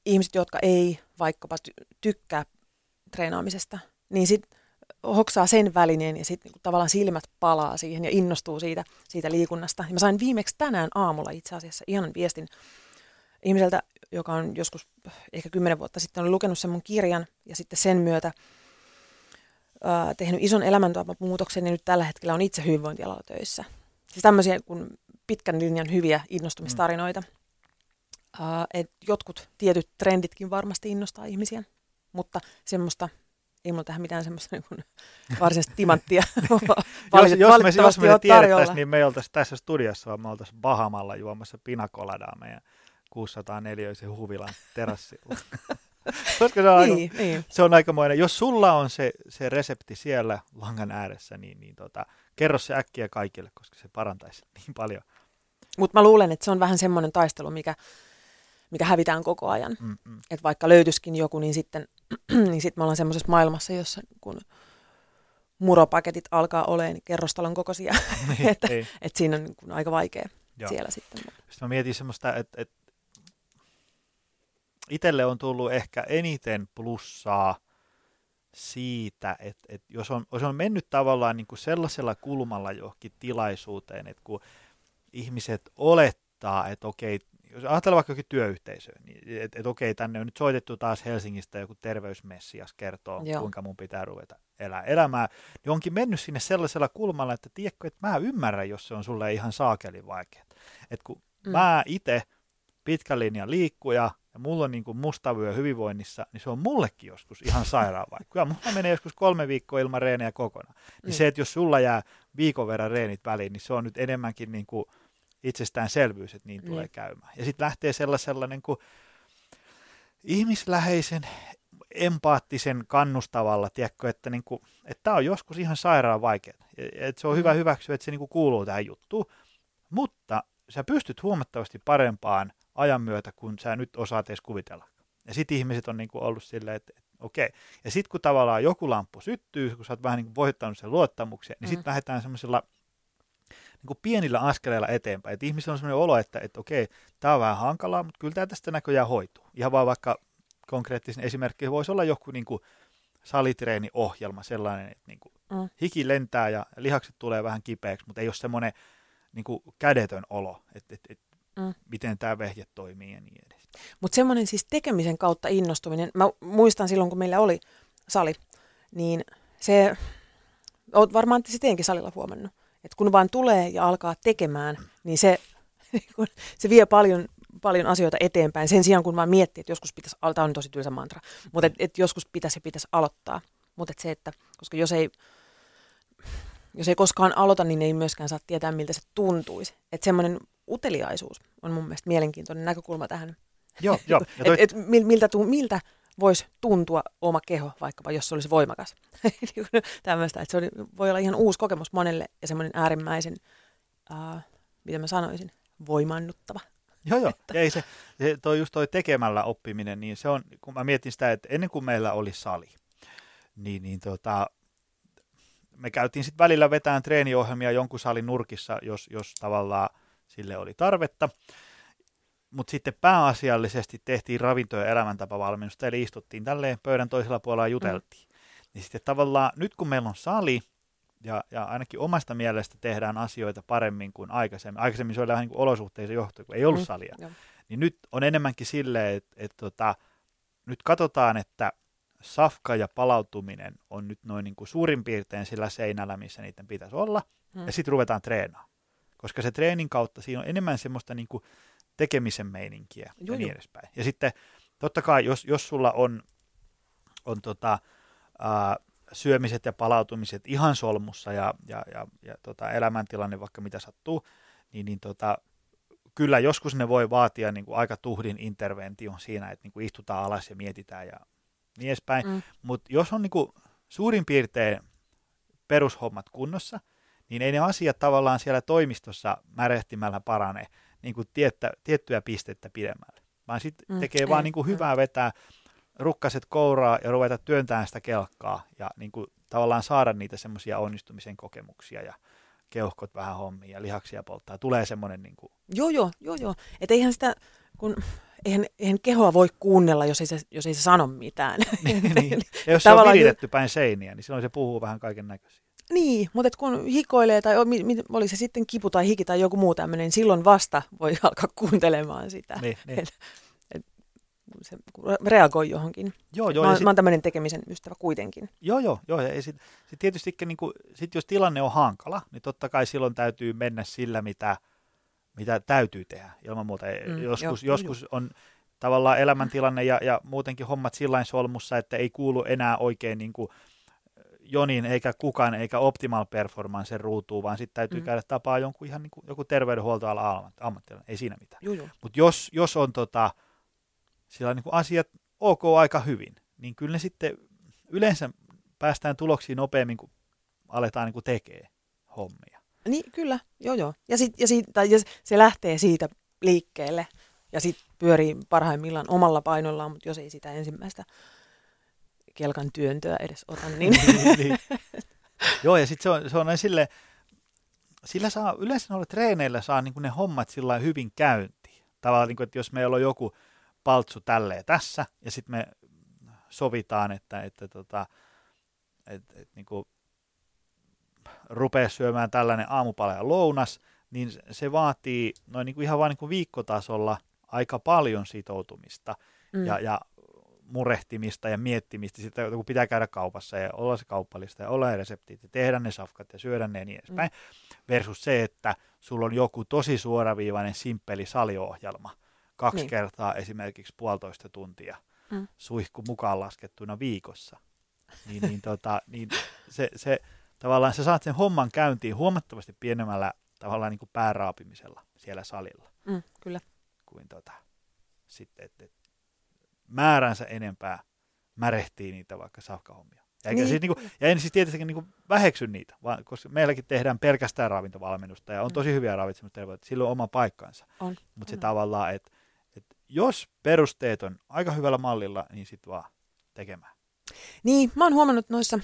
Speaker 3: ihmiset, jotka ei vaikkapa ty- tykkää treenaamisesta, niin sitten hoksaa sen välineen ja sitten niinku tavallaan silmät palaa siihen ja innostuu siitä, siitä liikunnasta. Ja mä sain viimeksi tänään aamulla itse asiassa ihanan viestin ihmiseltä, joka on joskus ehkä kymmenen vuotta sitten oli lukenut sen mun kirjan ja sitten sen myötä ää, tehnyt ison elämäntapamuutoksen ja nyt tällä hetkellä on itse hyvinvointialalla töissä. Siis tämmöisiä kun pitkän linjan hyviä innostumistarinoita. Mm. Ää, et jotkut tietyt trenditkin varmasti innostaa ihmisiä, mutta semmoista ei mulla tähän mitään semmoista niin varsinaista timanttia
Speaker 2: jos, jos, me, jos me tiedettäisiin, niin me ei oltaisi tässä studiossa, vaan me oltaisiin Bahamalla juomassa pinakoladaa meidän 604 huvilan terassilla. Koska se on, niin, aika, niin. se on aikamoinen. Jos sulla on se, se resepti siellä langan ääressä, niin, niin tota, kerro se äkkiä kaikille, koska se parantaisi niin paljon.
Speaker 3: Mutta mä luulen, että se on vähän semmoinen taistelu, mikä, mikä hävitään koko ajan. Mm-mm. Että vaikka löytyisikin joku, niin sitten niin sitten me ollaan semmoisessa maailmassa, jossa kun muropaketit alkaa olemaan niin kerrostalon kokoisia, niin, että, että siinä on niin aika vaikea Joo. siellä sitten.
Speaker 2: Sitten mä mietin semmoista, että, että itselle on tullut ehkä eniten plussaa siitä, että, että jos, on, jos on mennyt tavallaan niin kuin sellaisella kulmalla johonkin tilaisuuteen, että kun ihmiset olettaa, että okei, jos ajatellaan vaikka jokin työyhteisö, niin että et okei, tänne on nyt soitettu taas Helsingistä joku terveysmessias kertoo, Joo. kuinka mun pitää ruveta elää elämää, niin onkin mennyt sinne sellaisella kulmalla, että tiedätkö, että mä ymmärrän, jos se on sulle ihan saakeli vaikea. Että kun mm. mä itse pitkän linjan liikkuja, ja mulla on niin kuin mustavyö hyvinvoinnissa, niin se on mullekin joskus ihan sairaan vaikka. Kyllä mulla menee joskus kolme viikkoa ilman reenejä kokonaan. Niin mm. se, että jos sulla jää viikon verran reenit väliin, niin se on nyt enemmänkin niin kuin itsestäänselvyys, että niin tulee mm. käymään. Ja sitten lähtee sellaisella niin kuin ihmisläheisen, empaattisen, kannustavalla, tiedätkö, että, niin kuin, että tämä on joskus ihan sairaan vaikeaa. Että se on mm. hyvä hyväksyä, että se niin kuin kuuluu tähän juttuun. Mutta sä pystyt huomattavasti parempaan ajan myötä, kun sä nyt osaat edes kuvitella. Ja sitten ihmiset on niin kuin ollut silleen, että, että okei. Ja sitten kun tavallaan joku lamppu syttyy, kun sä oot vähän niin kuin voittanut sen luottamuksen, niin sitten mm. lähdetään semmoisella niin kuin pienillä askeleilla eteenpäin. Että ihmisillä on sellainen olo, että, että okei, tämä on vähän hankalaa, mutta kyllä tämä tästä näköjään hoituu. Ihan vaan vaikka konkreettisen esimerkki voisi olla joku niin kuin salitreeniohjelma sellainen, että niin kuin mm. hiki lentää ja lihakset tulee vähän kipeäksi, mutta ei ole semmoinen niin kuin kädetön olo, että, että, että mm. miten tämä vehje toimii ja niin edes.
Speaker 3: Mutta semmoinen siis tekemisen kautta innostuminen, mä muistan silloin, kun meillä oli sali, niin se, oot varmaan sittenkin salilla huomannut, että kun vaan tulee ja alkaa tekemään, niin se, se vie paljon, paljon asioita eteenpäin sen sijaan, kun vaan miettii, että joskus pitäisi, tämä on tosi tylsä mantra, mutta et, et joskus pitäisi ja pitäisi aloittaa. Mutta se, että koska jos ei, jos ei koskaan aloita, niin ei myöskään saa tietää, miltä se tuntuisi. Että semmoinen uteliaisuus on mun mielestä mielenkiintoinen näkökulma tähän.
Speaker 2: Joo, joo.
Speaker 3: toi... et, et, miltä, miltä voisi tuntua oma keho, vaikkapa jos se olisi voimakas. Tämmöistä, että se oli, voi olla ihan uusi kokemus monelle ja semmoinen äärimmäisen, uh, mitä mä sanoisin, voimannuttava.
Speaker 2: Joo, joo. Että... Ei se, se toi just toi tekemällä oppiminen, niin se on, kun mä mietin sitä, että ennen kuin meillä oli sali, niin, niin tota, me käytiin sitten välillä vetään treeniohjelmia jonkun salin nurkissa, jos, jos tavallaan sille oli tarvetta. Mutta sitten pääasiallisesti tehtiin ravinto- ja elämäntapavalmennusta, eli istuttiin tälleen pöydän toisella puolella ja juteltiin. Mm. Niin sitten tavallaan nyt kun meillä on sali, ja, ja ainakin omasta mielestä tehdään asioita paremmin kuin aikaisemmin. Aikaisemmin se oli vähän niin kuin olosuhteisiin johtuen, kun ei ollut mm, salia. Mm, niin nyt on enemmänkin silleen, että et tota, nyt katsotaan, että safka ja palautuminen on nyt noin niin kuin suurin piirtein sillä seinällä, missä niiden pitäisi olla, mm. ja sitten ruvetaan treenaamaan. Koska se treenin kautta siinä on enemmän semmoista niin kuin tekemisen meininkiä Juju. ja niin edespäin. Ja sitten totta kai, jos, jos sulla on, on tota, ää, syömiset ja palautumiset ihan solmussa ja, ja, ja, ja tota, elämäntilanne vaikka mitä sattuu, niin, niin tota, kyllä joskus ne voi vaatia niin kuin aika tuhdin intervention siinä, että niin kuin istutaan alas ja mietitään ja niin edespäin. Mm. Mutta jos on niin kuin suurin piirtein perushommat kunnossa, niin ei ne asiat tavallaan siellä toimistossa märehtimällä parane niin kuin tiettä, tiettyä pistettä pidemmälle, vaan sitten mm, tekee ei, vaan niin kuin hyvää vetää rukkaset kouraa ja ruveta työntämään sitä kelkkaa ja niin kuin tavallaan saada niitä semmoisia onnistumisen kokemuksia ja keuhkot vähän hommia ja lihaksia polttaa. Tulee semmoinen niin kuin...
Speaker 3: Joo, joo, joo, joo. Että eihän sitä, kun eihän, eihän kehoa voi kuunnella, jos ei se, jos ei se sano mitään.
Speaker 2: niin, niin. Ja jos se on viritetty päin seiniä, niin silloin se puhuu vähän kaiken näköisiä.
Speaker 3: Niin, mutta kun hikoilee tai oli se sitten kipu tai hiki tai joku muu tämmöinen, niin silloin vasta voi alkaa kuuntelemaan sitä.
Speaker 2: Niin, niin.
Speaker 3: Et, et, se reagoi johonkin.
Speaker 2: Joo, joo,
Speaker 3: mä,
Speaker 2: sit,
Speaker 3: mä oon tämmöinen tekemisen ystävä kuitenkin.
Speaker 2: Joo, joo. joo ja sit, sit tietysti niin kuin, sit jos tilanne on hankala, niin totta kai silloin täytyy mennä sillä, mitä, mitä täytyy tehdä ilman muuta. Mm, joskus joo, joskus joo. on tavallaan elämäntilanne ja, ja muutenkin hommat sillain solmussa, että ei kuulu enää oikein niin kuin, Jonin eikä kukaan eikä Optimal Performance ruutuu, vaan sitten täytyy mm. käydä tapaa jonkun ihan niin kuin, joku terveydenhuoltoala ammattilainen, ei siinä mitään. Mutta jos, jos on tota, sillä niin kuin asiat ok aika hyvin, niin kyllä ne sitten yleensä päästään tuloksiin nopeammin, kun aletaan niin kuin tekee hommia.
Speaker 3: Niin, kyllä, joo joo. Ja, sit, ja, sit, tai, ja se lähtee siitä liikkeelle ja sitten pyörii parhaimmillaan omalla painollaan, mutta jos ei sitä ensimmäistä kelkan työntöä edes ota, niin... niin, niin.
Speaker 2: Joo, ja sitten se on, se on sille, sillä saa, yleensä noilla treeneillä saa niin ne hommat sillä hyvin käyntiin. Tavallaan, niin kuin, että jos meillä on joku paltsu tälleen tässä, ja sitten me sovitaan, että, että, tota, että, että niin kuin rupeaa syömään tällainen aamupala ja lounas, niin se vaatii noin niin kuin ihan vain niin kuin viikkotasolla aika paljon sitoutumista
Speaker 3: Mm.
Speaker 2: ja, ja murehtimista ja miettimistä, sitä, kun pitää käydä kaupassa ja olla se kauppalista ja olla reseptit ja tehdä ne safkat ja syödä ne ja niin edespäin, versus se, että sulla on joku tosi suoraviivainen, simppeli saliohjelma, kaksi
Speaker 3: Niin.
Speaker 2: kertaa esimerkiksi puolitoista tuntia,
Speaker 3: Mm.
Speaker 2: suihku mukaan laskettuna viikossa, niin, niin, tota, niin se, se, tavallaan sä saat sen homman käyntiin huomattavasti pienemmällä tavallaan niin kuin pääraapimisella siellä salilla
Speaker 3: Mm, kyllä.
Speaker 2: kuin tota, sitten, että et määränsä enempää märehtii niitä vaikka safkahommia. Ja, niin.
Speaker 3: Niin.
Speaker 2: siis, niinku, ja en siis tietysti niinku väheksy niitä, vaan koska meilläkin tehdään pelkästään ravintovalmennusta ja on
Speaker 3: Mm.
Speaker 2: tosi hyviä ravitsemusterveyttä, sillä on oma paikkansa. Mutta se tavallaan, että et jos perusteet on aika hyvällä mallilla, niin sitten vaan tekemään.
Speaker 3: Niin, mä oon huomannut noissa,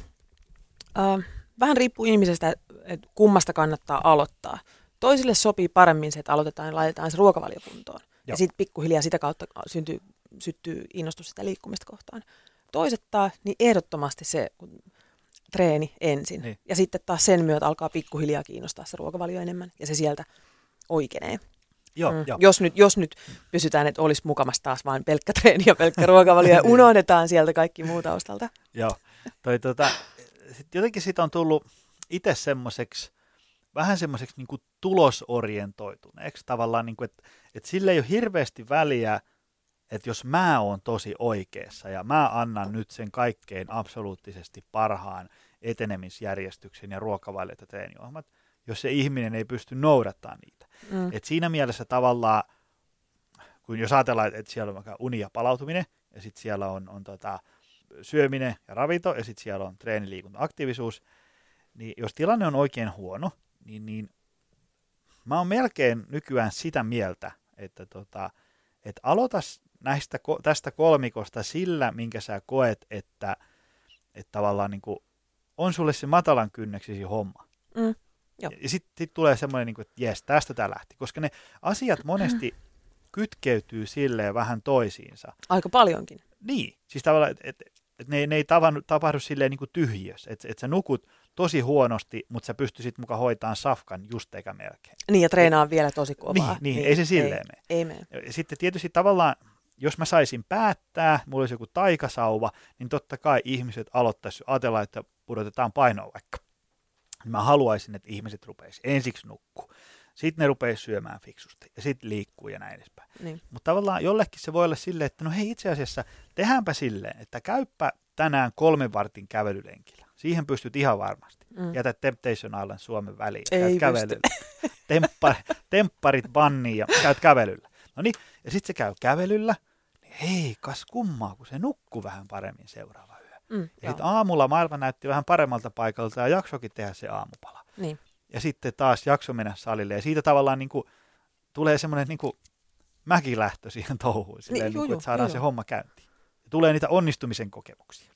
Speaker 3: äh, vähän riippuu ihmisestä, että kummasta kannattaa aloittaa. Toisille sopii paremmin se, että aloitetaan ja laitetaan se ruokavaliokuntoon. Joo. Ja sitten pikkuhiljaa sitä kautta syntyy, syttyy innostus sitä liikkumista kohtaan. Toiset taas, niin ehdottomasti se treeni ensin.
Speaker 2: Niin.
Speaker 3: Ja sitten taas sen myötä alkaa pikkuhiljaa kiinnostaa se ruokavalio enemmän. Ja se sieltä oikeenee.
Speaker 2: Joo,
Speaker 3: Mm.
Speaker 2: joo.
Speaker 3: Jos, nyt, jos nyt pysytään, että olisi mukamassa taas vain pelkkä treeni ja pelkkä ruokavalio ja unohdetaan sieltä kaikki muu taustalta.
Speaker 2: Joo. Toi, tota, sit jotenkin siitä on tullut itse semmoiseksi, vähän semmoiseksi niin tulosorientoituneeksi tavallaan, niin kuin, että, että sillä ei ole hirveästi väliä, että jos mä oon tosi oikeassa ja mä annan nyt sen kaikkein absoluuttisesti parhaan etenemisjärjestyksen ja ruokavaliot ja treeniohjelmat, jos se ihminen ei pysty noudattamaan niitä.
Speaker 3: Mm.
Speaker 2: Et siinä mielessä tavallaan, kun jos ajatellaan, että siellä on vaikka uni ja palautuminen, ja sitten siellä on, on tota, syöminen ja ravinto, ja sitten siellä on treeni, liikunta, aktiivisuus, niin jos tilanne on oikein huono, niin, niin mä oon melkein nykyään sitä mieltä, että tota, et aloita näistä, tästä kolmikosta sillä, minkä sä koet, että, että tavallaan niin kuin on sulle se matalan kynneksisi homma.
Speaker 3: Mm. Joo.
Speaker 2: Ja sitten sit tulee semmoinen, niin kuin, että jes, tästä tämä lähti. Koska ne asiat monesti kytkeytyy silleen vähän toisiinsa.
Speaker 3: Aika paljonkin.
Speaker 2: Niin, siis tavallaan, että et, et ne, ne ei tavannu, tapahdu silleen niin kuin tyhjössä. Että et sä nukut tosi huonosti, mutta sä pystyisit mukaan hoitaan safkan just eikä melkein.
Speaker 3: Niin, ja treenaa vielä tosi kovaa.
Speaker 2: Niin, niin, ei se silleen mene.
Speaker 3: Ei, ei mene.
Speaker 2: Sitten tietysti tavallaan, jos mä saisin päättää, mulla olisi joku taikasauva, niin totta kai ihmiset aloittaisi ajatella, että pudotetaan painoa vaikka. Mä haluaisin, että ihmiset rupeisi ensiksi nukkuu. Sitten ne rupeisi syömään fiksusti ja sitten liikkuu ja näin edespäin.
Speaker 3: Niin.
Speaker 2: Mutta tavallaan jollekin se voi olla silleen, että no hei itse asiassa tehdäänpä silleen, että käyppä tänään kolmen vartin kävelylenkillä. Siihen pystyt ihan varmasti.
Speaker 3: Mm.
Speaker 2: Jätä Temptation Island Suomen väliin.
Speaker 3: Ei
Speaker 2: käyt kävelyllä. Temppar, tempparit banniin ja käyt kävelyllä. No niin, ja sitten se käy kävelyllä. Niin hei, kas kummaa, kun se nukkuu vähän paremmin seuraava yö.
Speaker 3: Mm,
Speaker 2: Ja sitten aamulla maailma näytti vähän paremmalta paikalta ja jaksokin tehdä se aamupala.
Speaker 3: Niin.
Speaker 2: Ja sitten taas jakso mennä salille. Ja siitä tavallaan niin kuin, tulee semmoinen niin kuin mäkilähtö siihen touhuun, silleen,
Speaker 3: Niin,
Speaker 2: niin, kuin,
Speaker 3: juu,
Speaker 2: että saadaan
Speaker 3: juu,
Speaker 2: se homma käyntiin. Ja tulee niitä onnistumisen kokemuksia.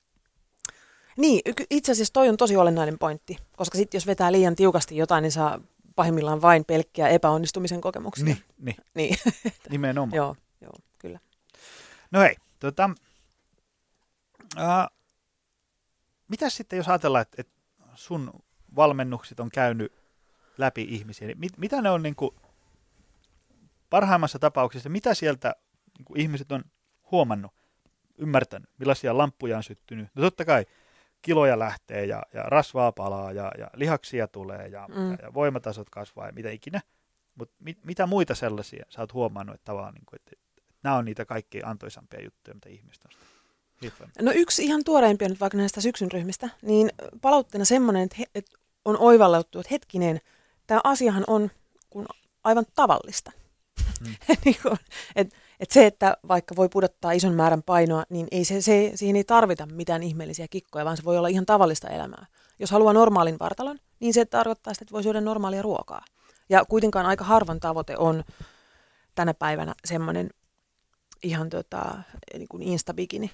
Speaker 3: Niin, itse asiassa toi on tosi olennainen pointti, koska sitten jos vetää liian tiukasti jotain, niin saa pahimmillaan vain pelkkiä epäonnistumisen kokemuksia.
Speaker 2: Niin, niin
Speaker 3: niin.
Speaker 2: nimenomaan.
Speaker 3: joo, joo, kyllä.
Speaker 2: No hei, tota, ää, mitä sitten jos ajatellaan, että, että sun valmennukset on käynyt läpi ihmisiä, niin mit, mitä ne on niin kuin, parhaimmassa tapauksessa, mitä sieltä niin kuin ihmiset on huomannut, ymmärtänyt, millaisia lamppuja on syttynyt? No totta kai kiloja lähtee ja, ja rasvaa palaa ja, ja lihaksia tulee ja,
Speaker 3: Mm.
Speaker 2: ja, ja voimatasot kasvaa ja mitä ikinä. Mutta mit, mitä muita sellaisia sä oot huomannut, että, tavallaan, niin kuin, että, että nämä on niitä kaikkein antoisampia juttuja, mitä ihmiset on?
Speaker 3: No yksi ihan tuoreimpia nyt vaikka näistä syksyn ryhmistä, niin palautteena semmoinen, että, he, että on oivallettu, että hetkinen, tämä asiahan on kun aivan tavallista.
Speaker 2: Mm.
Speaker 3: niin kuin, et, et se, että vaikka voi pudottaa ison määrän painoa, niin ei se, se, siihen ei tarvita mitään ihmeellisiä kikkoja, vaan se voi olla ihan tavallista elämää. Jos haluaa normaalin vartalon, niin se tarkoittaa sitä, että voi syödä normaalia ruokaa. Ja kuitenkaan aika harvan tavoite on tänä päivänä semmoinen ihan tota, niin kuin instabikini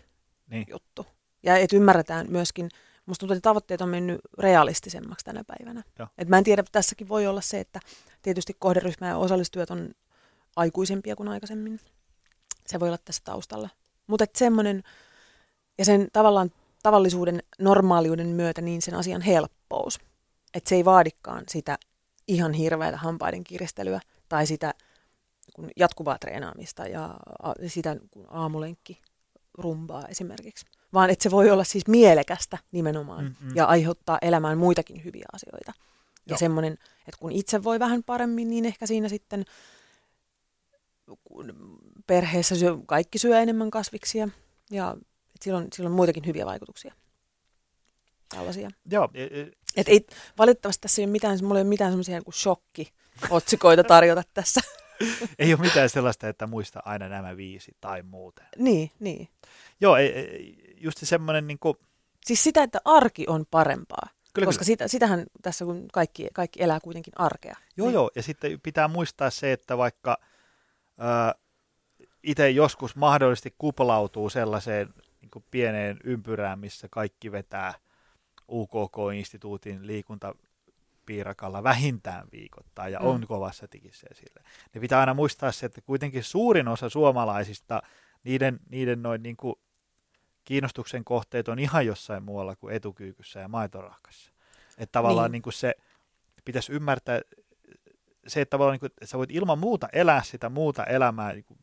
Speaker 2: Niin.
Speaker 3: juttu. Ja et ymmärretään myöskin, musta tuntuu, että tavoitteet on mennyt realistisemmaksi tänä päivänä.
Speaker 2: Joo.
Speaker 3: Et mä en tiedä, tässäkin voi olla se, että tietysti kohderyhmä ja osallistujat on aikuisempia kuin aikaisemmin. Se voi olla tässä taustalla. Mutta semmoinen, ja sen tavallaan tavallisuuden, normaaliuden myötä, niin sen asian helppous. Että se ei vaadikaan sitä ihan hirveätä hampaiden kiristelyä tai sitä kuin jatkuvaa treenaamista ja sitä kuin aamulenkki rumbaa esimerkiksi, vaan että se voi olla siis mielekästä nimenomaan
Speaker 2: Mm, mm.
Speaker 3: ja aiheuttaa elämään muitakin hyviä asioita. Ja
Speaker 2: Joo.
Speaker 3: semmoinen, että kun itse voi vähän paremmin, niin ehkä siinä sitten kun perheessä syö, kaikki syö enemmän kasviksia ja et silloin, silloin on muitakin hyviä vaikutuksia. Tällaisia.
Speaker 2: Joo, e- e-
Speaker 3: Et ei, valitettavasti tässä ei ole mitään, mulla ei ole mitään semmoisia niin shokki-otsikoita tarjota tässä.
Speaker 2: ei ole mitään sellaista, että muista aina nämä viisi tai muuten.
Speaker 3: niin, niin.
Speaker 2: Joo, just se semmoinen, niin kuin,
Speaker 3: Siis sitä, että arki on parempaa.
Speaker 2: kyllä,
Speaker 3: koska
Speaker 2: kyllä.
Speaker 3: Sitä, sitähän tässä, kun kaikki, kaikki elää kuitenkin arkea.
Speaker 2: Joo,
Speaker 3: Niin.
Speaker 2: joo, ja sitten pitää muistaa se, että vaikka itse joskus mahdollisesti kuplautuu sellaiseen niin kuin pieneen ympyrään, missä kaikki vetää UKK-instituutin liikuntapiirakalla vähintään viikoittain ja
Speaker 3: Mm.
Speaker 2: on kovassa tikissä esille. Niin pitää aina muistaa se, että kuitenkin suurin osa suomalaisista, niiden, niiden noin niin kuin kiinnostuksen kohteet on ihan jossain muualla kuin etukyykyssä ja maitorahkassa. Että tavallaan
Speaker 3: Niin.
Speaker 2: niin. niin kuin se pitäisi ymmärtää se, että tavallaan niin kuin, että sä voit ilman muuta elää sitä muuta elämää, niin kuin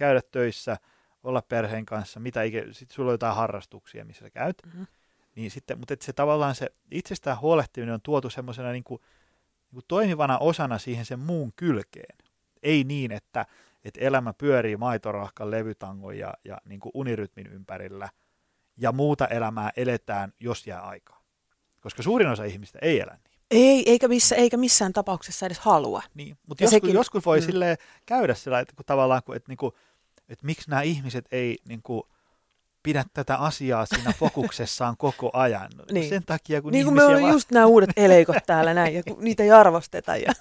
Speaker 2: käydä töissä, olla perheen kanssa, mitä ikinä, sitten sulla on jotain harrastuksia, missä sä käyt,
Speaker 3: Mhm.
Speaker 2: niin sitten, mutta että se tavallaan se itsestään huolehtiminen on tuotu semmoisena niin kuin, niin kuin toimivana osana siihen sen muun kylkeen. Ei niin, että, että elämä pyörii maitorahkan, levytangon ja, ja niin kuin unirytmin ympärillä ja muuta elämää eletään, jos jää aikaa. Koska suurin osa ihmistä ei elä niin.
Speaker 3: Ei, eikä, missä, eikä missään tapauksessa edes halua.
Speaker 2: Niin, mutta joskus,
Speaker 3: sekin-
Speaker 2: joskus voi
Speaker 3: mm.
Speaker 2: silleen käydä sillä, että kun tavallaan, kun, että, niin kuin, että miksi nämä ihmiset ei niin kuin, pidä tätä asiaa siinä fokuksessaan koko ajan.
Speaker 3: Niin.
Speaker 2: Sen takia, kun
Speaker 3: niin kuin me
Speaker 2: ihmisiä
Speaker 3: on
Speaker 2: vaan
Speaker 3: just nämä uudet eleikot täällä näin, ja kun niitä ei arvosteta. Ja...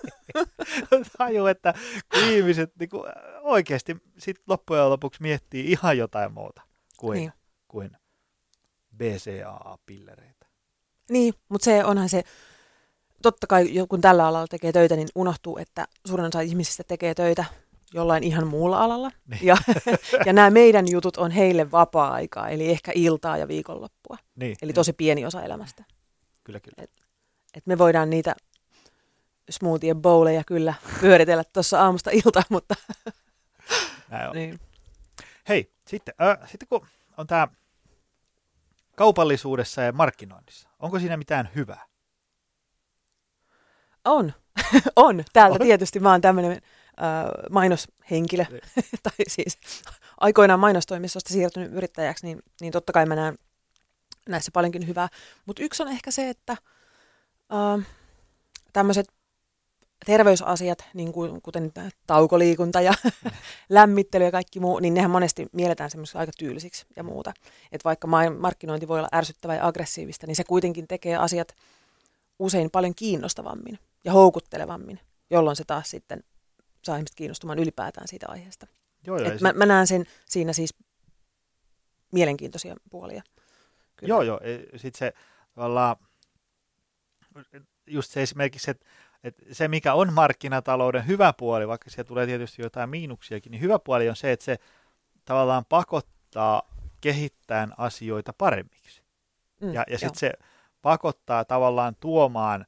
Speaker 2: tajuu, että kun ihmiset niin kuin, oikeasti sit loppujen lopuksi miettii ihan jotain muuta kuin,
Speaker 3: Niin.
Speaker 2: kuin BCAA-pillereitä.
Speaker 3: Niin, mutta se onhan se, totta kai kun tällä alalla tekee töitä, niin unohtuu, että suurin osa ihmisistä tekee töitä jollain ihan muulla alalla.
Speaker 2: Niin.
Speaker 3: Ja, ja nämä meidän jutut on heille vapaa-aikaa, eli ehkä iltaa ja viikonloppua.
Speaker 2: Niin,
Speaker 3: Eli tosi pieni osa elämästä.
Speaker 2: Kyllä, kyllä.
Speaker 3: Et me voidaan niitä smoothie bowleja kyllä pyöritellä tuossa aamusta iltaan, mutta
Speaker 2: Näin on.
Speaker 3: niin.
Speaker 2: Hei, sitten, äh, sitten kun on tämä kaupallisuudessa ja markkinoinnissa, onko siinä mitään hyvää?
Speaker 3: on. on. Täältä
Speaker 2: On.
Speaker 3: tietysti mä oon tämmöinen äh, mainoshenkilö,
Speaker 2: Niin.
Speaker 3: tai siis aikoinaan mainostoimistosta siirtynyt yrittäjäksi, niin, niin totta kai mä näen näissä paljonkin hyvää. Mutta yksi on ehkä se, että äh, tämmöiset terveysasiat, niin kuin, kuten taukoliikunta ja lämmittely ja kaikki muu, niin nehän monesti mielletään semmoisiksi aika tyylisiksi ja muuta. Että vaikka ma- markkinointi voi olla ärsyttävää ja aggressiivista, niin se kuitenkin tekee asiat usein paljon kiinnostavammin ja houkuttelevammin, jolloin se taas sitten saa ihmiset kiinnostumaan ylipäätään siitä aiheesta.
Speaker 2: Joo, joo,
Speaker 3: Et mä, mä näen sen siinä siis mielenkiintoisia puolia. Kyllä.
Speaker 2: Joo, joo. Sitten se tavallaan, just se esimerkiksi, että, että se mikä on markkinatalouden hyvä puoli, vaikka siellä tulee tietysti jotain miinuksiakin, niin hyvä puoli on se, että se tavallaan pakottaa kehittämään asioita paremmiksi.
Speaker 3: Mm,
Speaker 2: Ja, ja sitten se pakottaa tavallaan tuomaan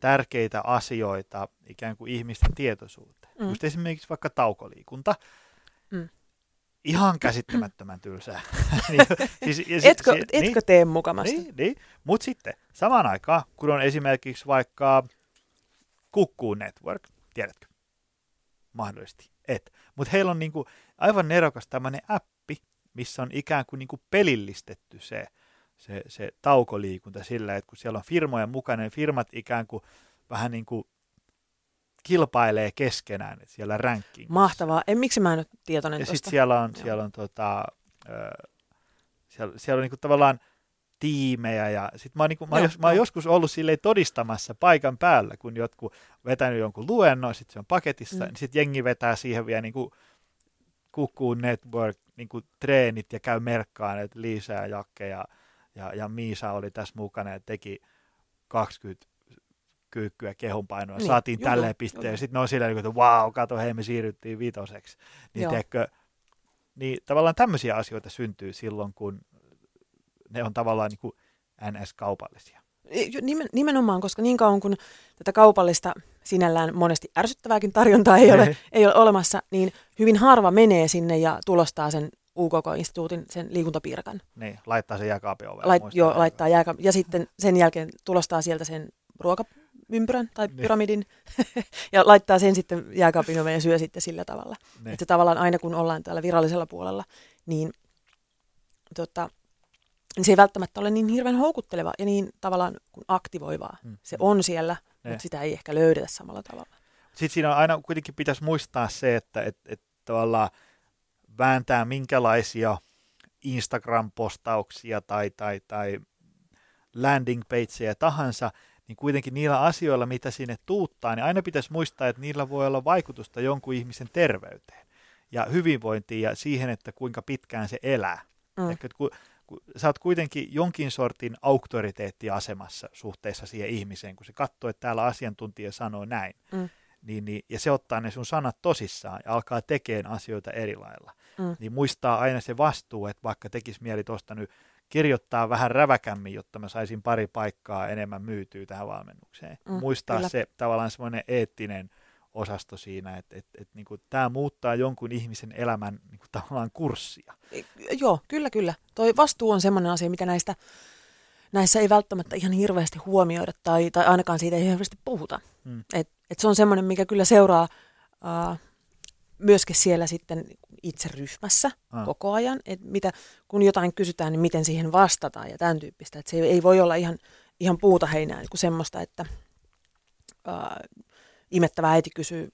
Speaker 2: tärkeitä asioita ikään kuin ihmisten tietoisuuteen.
Speaker 3: Mm.
Speaker 2: Just esimerkiksi vaikka taukoliikunta.
Speaker 3: Mm.
Speaker 2: Ihan käsittämättömän tylsää. niin, siis, ja si-
Speaker 3: Etkö,
Speaker 2: si-
Speaker 3: etkö
Speaker 2: niin,
Speaker 3: tee mukamasta?
Speaker 2: niin, niin. Mutta sitten samaan aikaan, kun on esimerkiksi vaikka Kukkuu Network, tiedätkö? Mahdollisesti et. Mutta heillä on niinku aivan nerokas tämmöinen appi, missä on ikään kuin niinku pelillistetty se, se, se taukoliikunta sillä, että kun siellä on firmoja mukana, niin firmat ikään kuin vähän niin kuin kilpailee keskenään, siellä rankingissa.
Speaker 3: Mahtavaa. En, miksi mä en ole tietoinen
Speaker 2: Ja sitten siellä on,
Speaker 3: Joo.
Speaker 2: siellä on, tota, ö, siellä, siellä on niinku tavallaan tiimejä ja sit mä, oon niinku, mä, oon jos, mä oon
Speaker 3: joo.
Speaker 2: joskus ollut silleen todistamassa paikan päällä, kun jotkut vetänyt jonkun luennon, sitten se on paketissa,
Speaker 3: Mm.
Speaker 2: niin sitten jengi vetää siihen vielä niinku Kukkuu Network niinku treenit ja käy merkkaan, että Liisa ja Jakke ja, ja, ja Miisa oli tässä mukana ja teki 20 kyykkyä kehonpainoa.
Speaker 3: Niin,
Speaker 2: Niin, Saatiin
Speaker 3: juu,
Speaker 2: tälleen pisteen. sitten ne on silleen, että vau, kato, hei me siirryttiin vitoseksi. Niin, niin tavallaan tämmöisiä asioita syntyy silloin, kun ne on tavallaan niin kuin NS-kaupallisia.
Speaker 3: Nimen, nimenomaan, koska niin kauan kun tätä kaupallista sinällään monesti ärsyttävääkin tarjontaa ei ole, ei ole olemassa, niin hyvin harva menee sinne ja tulostaa sen UKK-instituutin sen liikuntapiirakan.
Speaker 2: Niin, laittaa sen jääkaapin ovelle.
Speaker 3: Lait, joo, laittaa jääkaapin. Ja sitten sen jälkeen tulostaa sieltä sen ruokaympyrän tai niin. pyramidin ja laittaa sen sitten jääkaapin ja syö sitten sillä tavalla. Niin. Että tavallaan aina kun ollaan täällä virallisella puolella, niin tota, niin se ei välttämättä ole niin hirveän houkutteleva ja niin tavallaan kuin aktivoivaa. Mm. Se on siellä, ne. mutta sitä ei ehkä löydetä samalla tavalla.
Speaker 2: Sitten siinä on aina kuitenkin pitäisi muistaa se, että et, et tavallaan vääntää minkälaisia Instagram-postauksia tai, tai, tai landing pageja tahansa, niin kuitenkin niillä asioilla, mitä sinne tuuttaa, niin aina pitäisi muistaa, että niillä voi olla vaikutusta jonkun ihmisen terveyteen ja hyvinvointiin ja siihen, että kuinka pitkään se elää. Mm. Ehkä, kun sä oot kuitenkin jonkin sortin auktoriteettiasemassa suhteessa siihen ihmiseen, kun se katsoo, että täällä asiantuntija sanoo näin, mm. niin, niin, ja se ottaa ne sun sanat tosissaan ja alkaa tekemään asioita eri lailla, mm. niin muistaa aina se vastuu, että vaikka tekisi mieli tuosta nyt kirjoittaa vähän räväkämmin, jotta mä saisin pari paikkaa enemmän myytyä tähän valmennukseen. Mm, Muistaa kyllä. se tavallaan semmoinen eettinen osasto siinä, että et, et, niin tämä muuttaa jonkun ihmisen elämän niin kuin, tavallaan kurssia.
Speaker 3: Joo, kyllä, kyllä. Toi vastuu on semmoinen asia, mikä näistä, näissä ei välttämättä ihan hirveästi huomioida tai, tai ainakaan siitä ei hirveästi puhuta. Hmm. Et, et se on semmoinen, mikä kyllä seuraa uh, myöskin siellä sitten itse ryhmässä ah. koko ajan, että mitä, kun jotain kysytään, niin miten siihen vastataan ja tämän tyyppistä. Että se ei, ei voi olla ihan, ihan puuta heinää niin kuin semmoista, että uh, imettävä äiti kysyy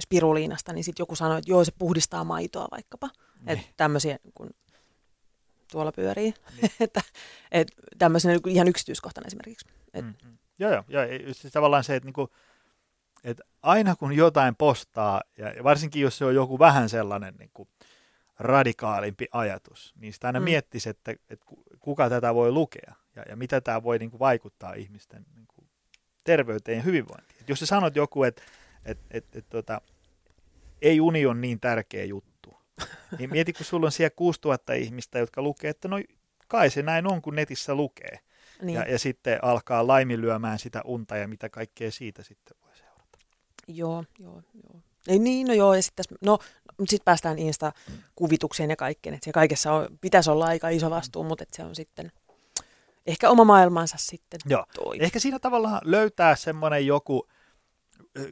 Speaker 3: spiruliinasta, niin sitten joku sanoo, että joo, se puhdistaa maitoa vaikkapa. Niin. Että tämmöisiä, kun tuolla pyörii. Niin. että et, tämmöisenä niin ihan yksityiskohtana esimerkiksi. Et. Mm-hmm.
Speaker 2: Joo, joo. joo. Siis tavallaan se, että niinku, et aina kun jotain postaa, ja varsinkin jos se on joku vähän sellainen niinku, radikaalimpi ajatus, niin sitä aina mm. miettisi, että, että kuka tätä voi lukea ja, ja mitä tämä voi niinku, vaikuttaa ihmisten niinku, terveyteen ja hyvinvointiin. Et jos sä sanot joku, että et, et, et, tota, ei uni on niin tärkeä juttu, niin mieti, kun sulla on siellä 6000 ihmistä, jotka lukee, että no kai se näin on, kun netissä lukee. Niin. Ja, ja sitten alkaa laiminlyömään sitä unta ja mitä kaikkea siitä sitten.
Speaker 3: Joo, joo, joo. Ei niin, no joo, ja sitten no, sit päästään Insta-kuvitukseen ja kaikkeen, että se kaikessa on, pitäisi olla aika iso vastuu, mutta että se on sitten ehkä oma maailmansa sitten
Speaker 2: Joo. Toi. Ehkä siinä tavallaan löytää semmoinen joku,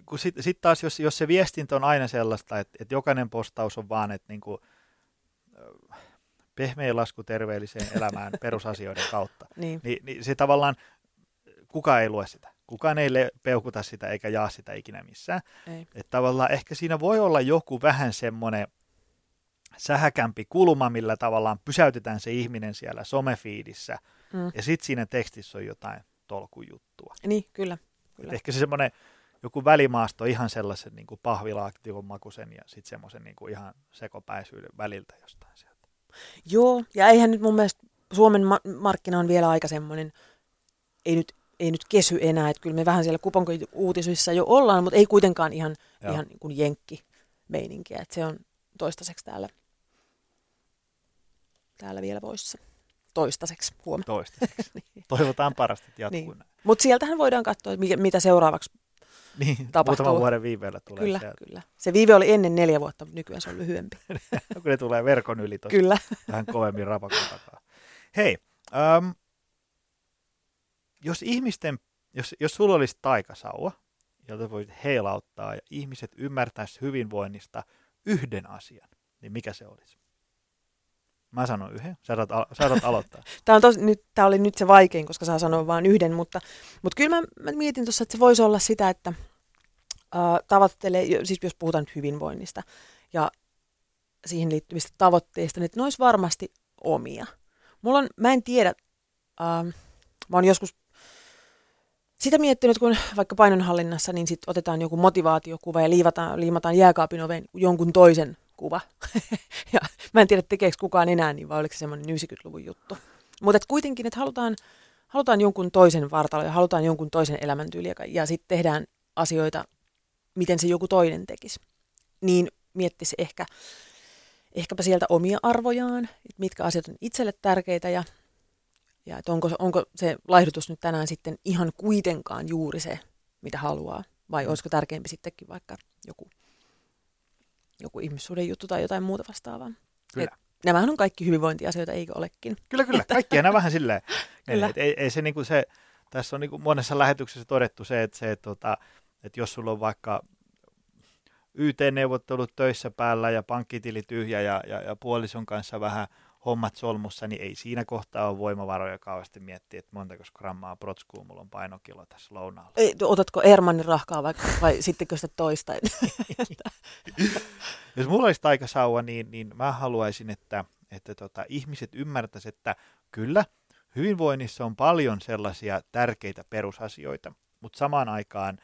Speaker 2: kun sitten sit taas jos, jos se viestintä on aina sellaista, että, että jokainen postaus on vaan, että niin kuin, pehmeä lasku terveelliseen elämään perusasioiden kautta, niin. Niin, niin se tavallaan, kuka ei lue sitä. Kukaan ei peukuta sitä eikä jaa sitä ikinä missään. Että tavallaan ehkä siinä voi olla joku vähän semmoinen sähäkämpi kulma, millä tavallaan pysäytetään se ihminen siellä somefiidissä – Mm. Ja sitten siinä tekstissä on jotain tolkujuttua.
Speaker 3: Niin, kyllä. kyllä.
Speaker 2: ehkä se semmoinen joku välimaasto ihan sellaisen niin kuin pahvilaaktikon makuisen ja sitten semmoisen niin kuin ihan sekopäisyyden väliltä jostain sieltä.
Speaker 3: Joo, ja eihän nyt mun mielestä Suomen ma- markkina on vielä aika semmoinen, ei nyt, ei nyt kesy enää, että kyllä me vähän siellä kuponko-uutisissa jo ollaan, mutta ei kuitenkaan ihan, ihan niin kuin jenkki meininkiä, että se on toistaiseksi täällä, täällä vielä voissa toistaiseksi huomenna.
Speaker 2: Toistaiseksi. niin. Toivotaan parasta, että jatkuu niin.
Speaker 3: Mutta sieltähän voidaan katsoa, mitä seuraavaksi
Speaker 2: niin,
Speaker 3: tapahtuu.
Speaker 2: Muutaman vuoden viiveellä tulee
Speaker 3: Kyllä,
Speaker 2: sieltä.
Speaker 3: kyllä. Se viive oli ennen neljä vuotta, mutta nykyään se on lyhyempi.
Speaker 2: kun ne tulee verkon yli tosta,
Speaker 3: Kyllä.
Speaker 2: vähän kovemmin rapakon takaa. Hei, um, jos ihmisten, jos, jos sulla olisi taikasauva, jota voit heilauttaa ja ihmiset ymmärtäisivät hyvinvoinnista yhden asian, niin mikä se olisi? Mä sanon yhden. Sä saat, al- sä saat aloittaa.
Speaker 3: tämä, on tos, nyt, tämä oli nyt se vaikein, koska saa sanoa vain yhden, mutta, mutta kyllä mä, mä mietin tuossa, että se voisi olla sitä, että äh, tavoittelee, siis jos puhutaan nyt hyvinvoinnista ja siihen liittyvistä tavoitteista, niin että ne olisi varmasti omia. Mulla on, mä en tiedä, äh, mä oon joskus sitä miettinyt, kun vaikka painonhallinnassa, niin sitten otetaan joku motivaatiokuva ja liivataan, liimataan jääkaapin oveen jonkun toisen kuva. ja mä en tiedä, tekeekö kukaan enää niin, vai oliko se semmoinen 90-luvun juttu. Mutta kuitenkin, että halutaan, halutaan jonkun toisen vartalo ja halutaan jonkun toisen elämäntyyliä ja sitten tehdään asioita, miten se joku toinen tekisi. Niin miettisi ehkä, ehkäpä sieltä omia arvojaan, että mitkä asiat on itselle tärkeitä ja, Ja että onko, onko se laihdutus nyt tänään sitten ihan kuitenkaan juuri se, mitä haluaa, vai
Speaker 2: Mm.
Speaker 3: olisiko tärkeämpi sittenkin vaikka joku, joku ihmissuuden juttu tai jotain muuta vastaavaa.
Speaker 2: Kyllä.
Speaker 3: Et nämähän on kaikki hyvinvointiasioita, eikö olekin?
Speaker 2: Kyllä, kyllä. Kaikki enää vähän silleen.
Speaker 3: Kyllä.
Speaker 2: Et ei, ei se, niinku se, tässä on niinku monessa lähetyksessä todettu se, että, se, että, tota, että jos sulla on vaikka YT-neuvottelut töissä päällä ja pankkitili tyhjä ja, ja, ja puolison kanssa vähän hommat solmussa, niin ei siinä kohtaa ole voimavaroja kauheasti miettiä, että montako grammaa protskuu mulla on painokilo tässä lounaalla.
Speaker 3: Ei, otatko Ermannin rahkaa vai, vai sittenkö sitä toista?
Speaker 2: Jos mulla olisi taikasauva, niin, niin mä haluaisin, että, että tota, ihmiset ymmärtäisivät, että kyllä, hyvinvoinnissa on paljon sellaisia tärkeitä perusasioita, mutta samaan aikaan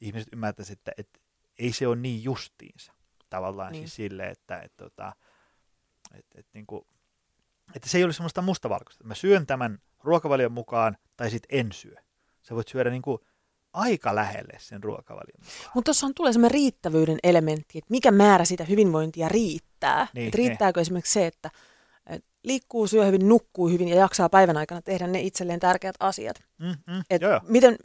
Speaker 2: ihmiset ymmärtäisivät, että, että ei se ole niin justiinsa. Tavallaan niin. Siis silleen, että, että, että, että, että, niin kuin, että se ei ole semmoista mustavalkoista. Mä syön tämän ruokavalion mukaan tai sitten en syö. Sä voit syödä niin kuin aika lähelle sen ruokavalion mukaan.
Speaker 3: Mutta tuossa tulee semmoinen riittävyyden elementti, että mikä määrä sitä hyvinvointia riittää.
Speaker 2: Niin,
Speaker 3: Et riittääkö esimerkiksi se, että et liikkuu, syö hyvin, nukkuu hyvin ja jaksaa päivän aikana tehdä ne itselleen tärkeät asiat.
Speaker 2: Mm, mm,
Speaker 3: Et
Speaker 2: joo,
Speaker 3: miten,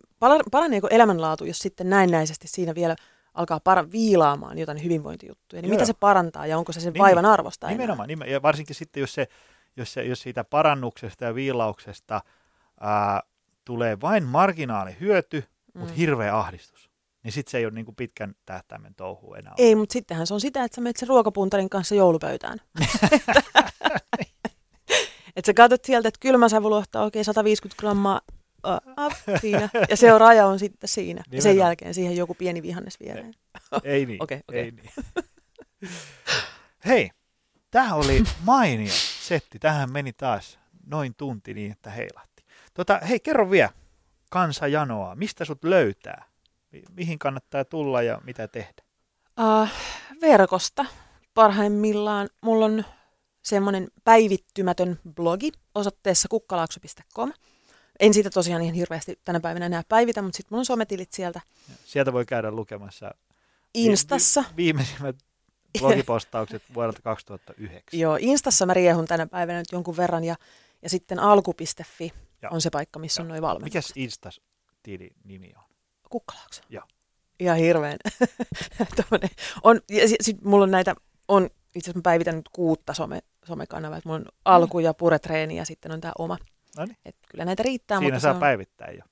Speaker 3: paraneeko elämänlaatu, jos sitten näennäisesti siinä vielä alkaa para- viilaamaan jotain hyvinvointijuttuja, niin
Speaker 2: Joo,
Speaker 3: mitä se parantaa ja onko se sen
Speaker 2: Niin,
Speaker 3: vaivan arvosta enää?
Speaker 2: Nimenomaan, nimen, ja varsinkin sitten, jos, se, jos, se, jos siitä parannuksesta ja viilauksesta ää, tulee vain marginaalihyöty, mm. mutta
Speaker 3: Mm.
Speaker 2: hirveä ahdistus, niin sitten se ei ole niin kuin pitkän tähtäimen touhu enää.
Speaker 3: Ei, mutta sittenhän se on sitä, että sä menet sen ruokapuntarin kanssa joulupöytään. että sä katsot sieltä, että kylmä sävylohta, okei, 150 grammaa, up, siinä. Ja se raja on sitten siinä. Ja sen jälkeen siihen joku pieni vihannes viereen.
Speaker 2: Ei niin.
Speaker 3: Okei, okei.
Speaker 2: Ei niin. Hei, tämä oli mainio setti. Tähän meni taas noin tunti niin, että heilahti. Tota, hei, kerro vielä kansa janoaa. Mistä sut löytää? Mi- Mihin kannattaa tulla ja mitä tehdä?
Speaker 3: Uh, verkosta parhaimmillaan. Mulla on semmoinen päivittymätön blogi osoitteessa kukkalaakso.com. En siitä tosiaan ihan hirveästi tänä päivänä enää päivitä, mutta sitten mulla on sometilit sieltä
Speaker 2: Sieltä voi käydä lukemassa
Speaker 3: Instassa.
Speaker 2: vi- viimeisimmät blogipostaukset vuodelta 2009.
Speaker 3: Joo, Instassa mä riehun tänä päivänä nyt jonkun verran ja, ja sitten alku.fi
Speaker 2: Joo.
Speaker 3: on se paikka, missä on noin valmennus.
Speaker 2: Mikäs Instas tili nimi on?
Speaker 3: Kukkalaakso.
Speaker 2: Joo.
Speaker 3: Ihan hirveän. On, ja sit, sit mulla on näitä, on itse asiassa mä päivitän nyt kuutta some, somekanavaa. että Mulla on alku ja puretreeni ja sitten on tämä oma.
Speaker 2: Noniin.
Speaker 3: Et kyllä näitä riittää,
Speaker 2: Siinä
Speaker 3: mutta
Speaker 2: saa
Speaker 3: on,
Speaker 2: päivittää jo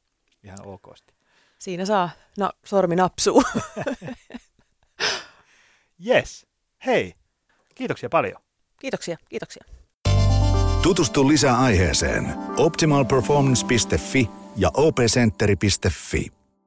Speaker 2: ihan okosti.
Speaker 3: siinä saa no, sormi napsuu.
Speaker 2: Yes. Hei, kiitoksia paljon.
Speaker 3: kiitoksia, kiitoksia.
Speaker 1: Tutustu lisää aiheeseen optimalperformance.fi ja opcenteri.fi.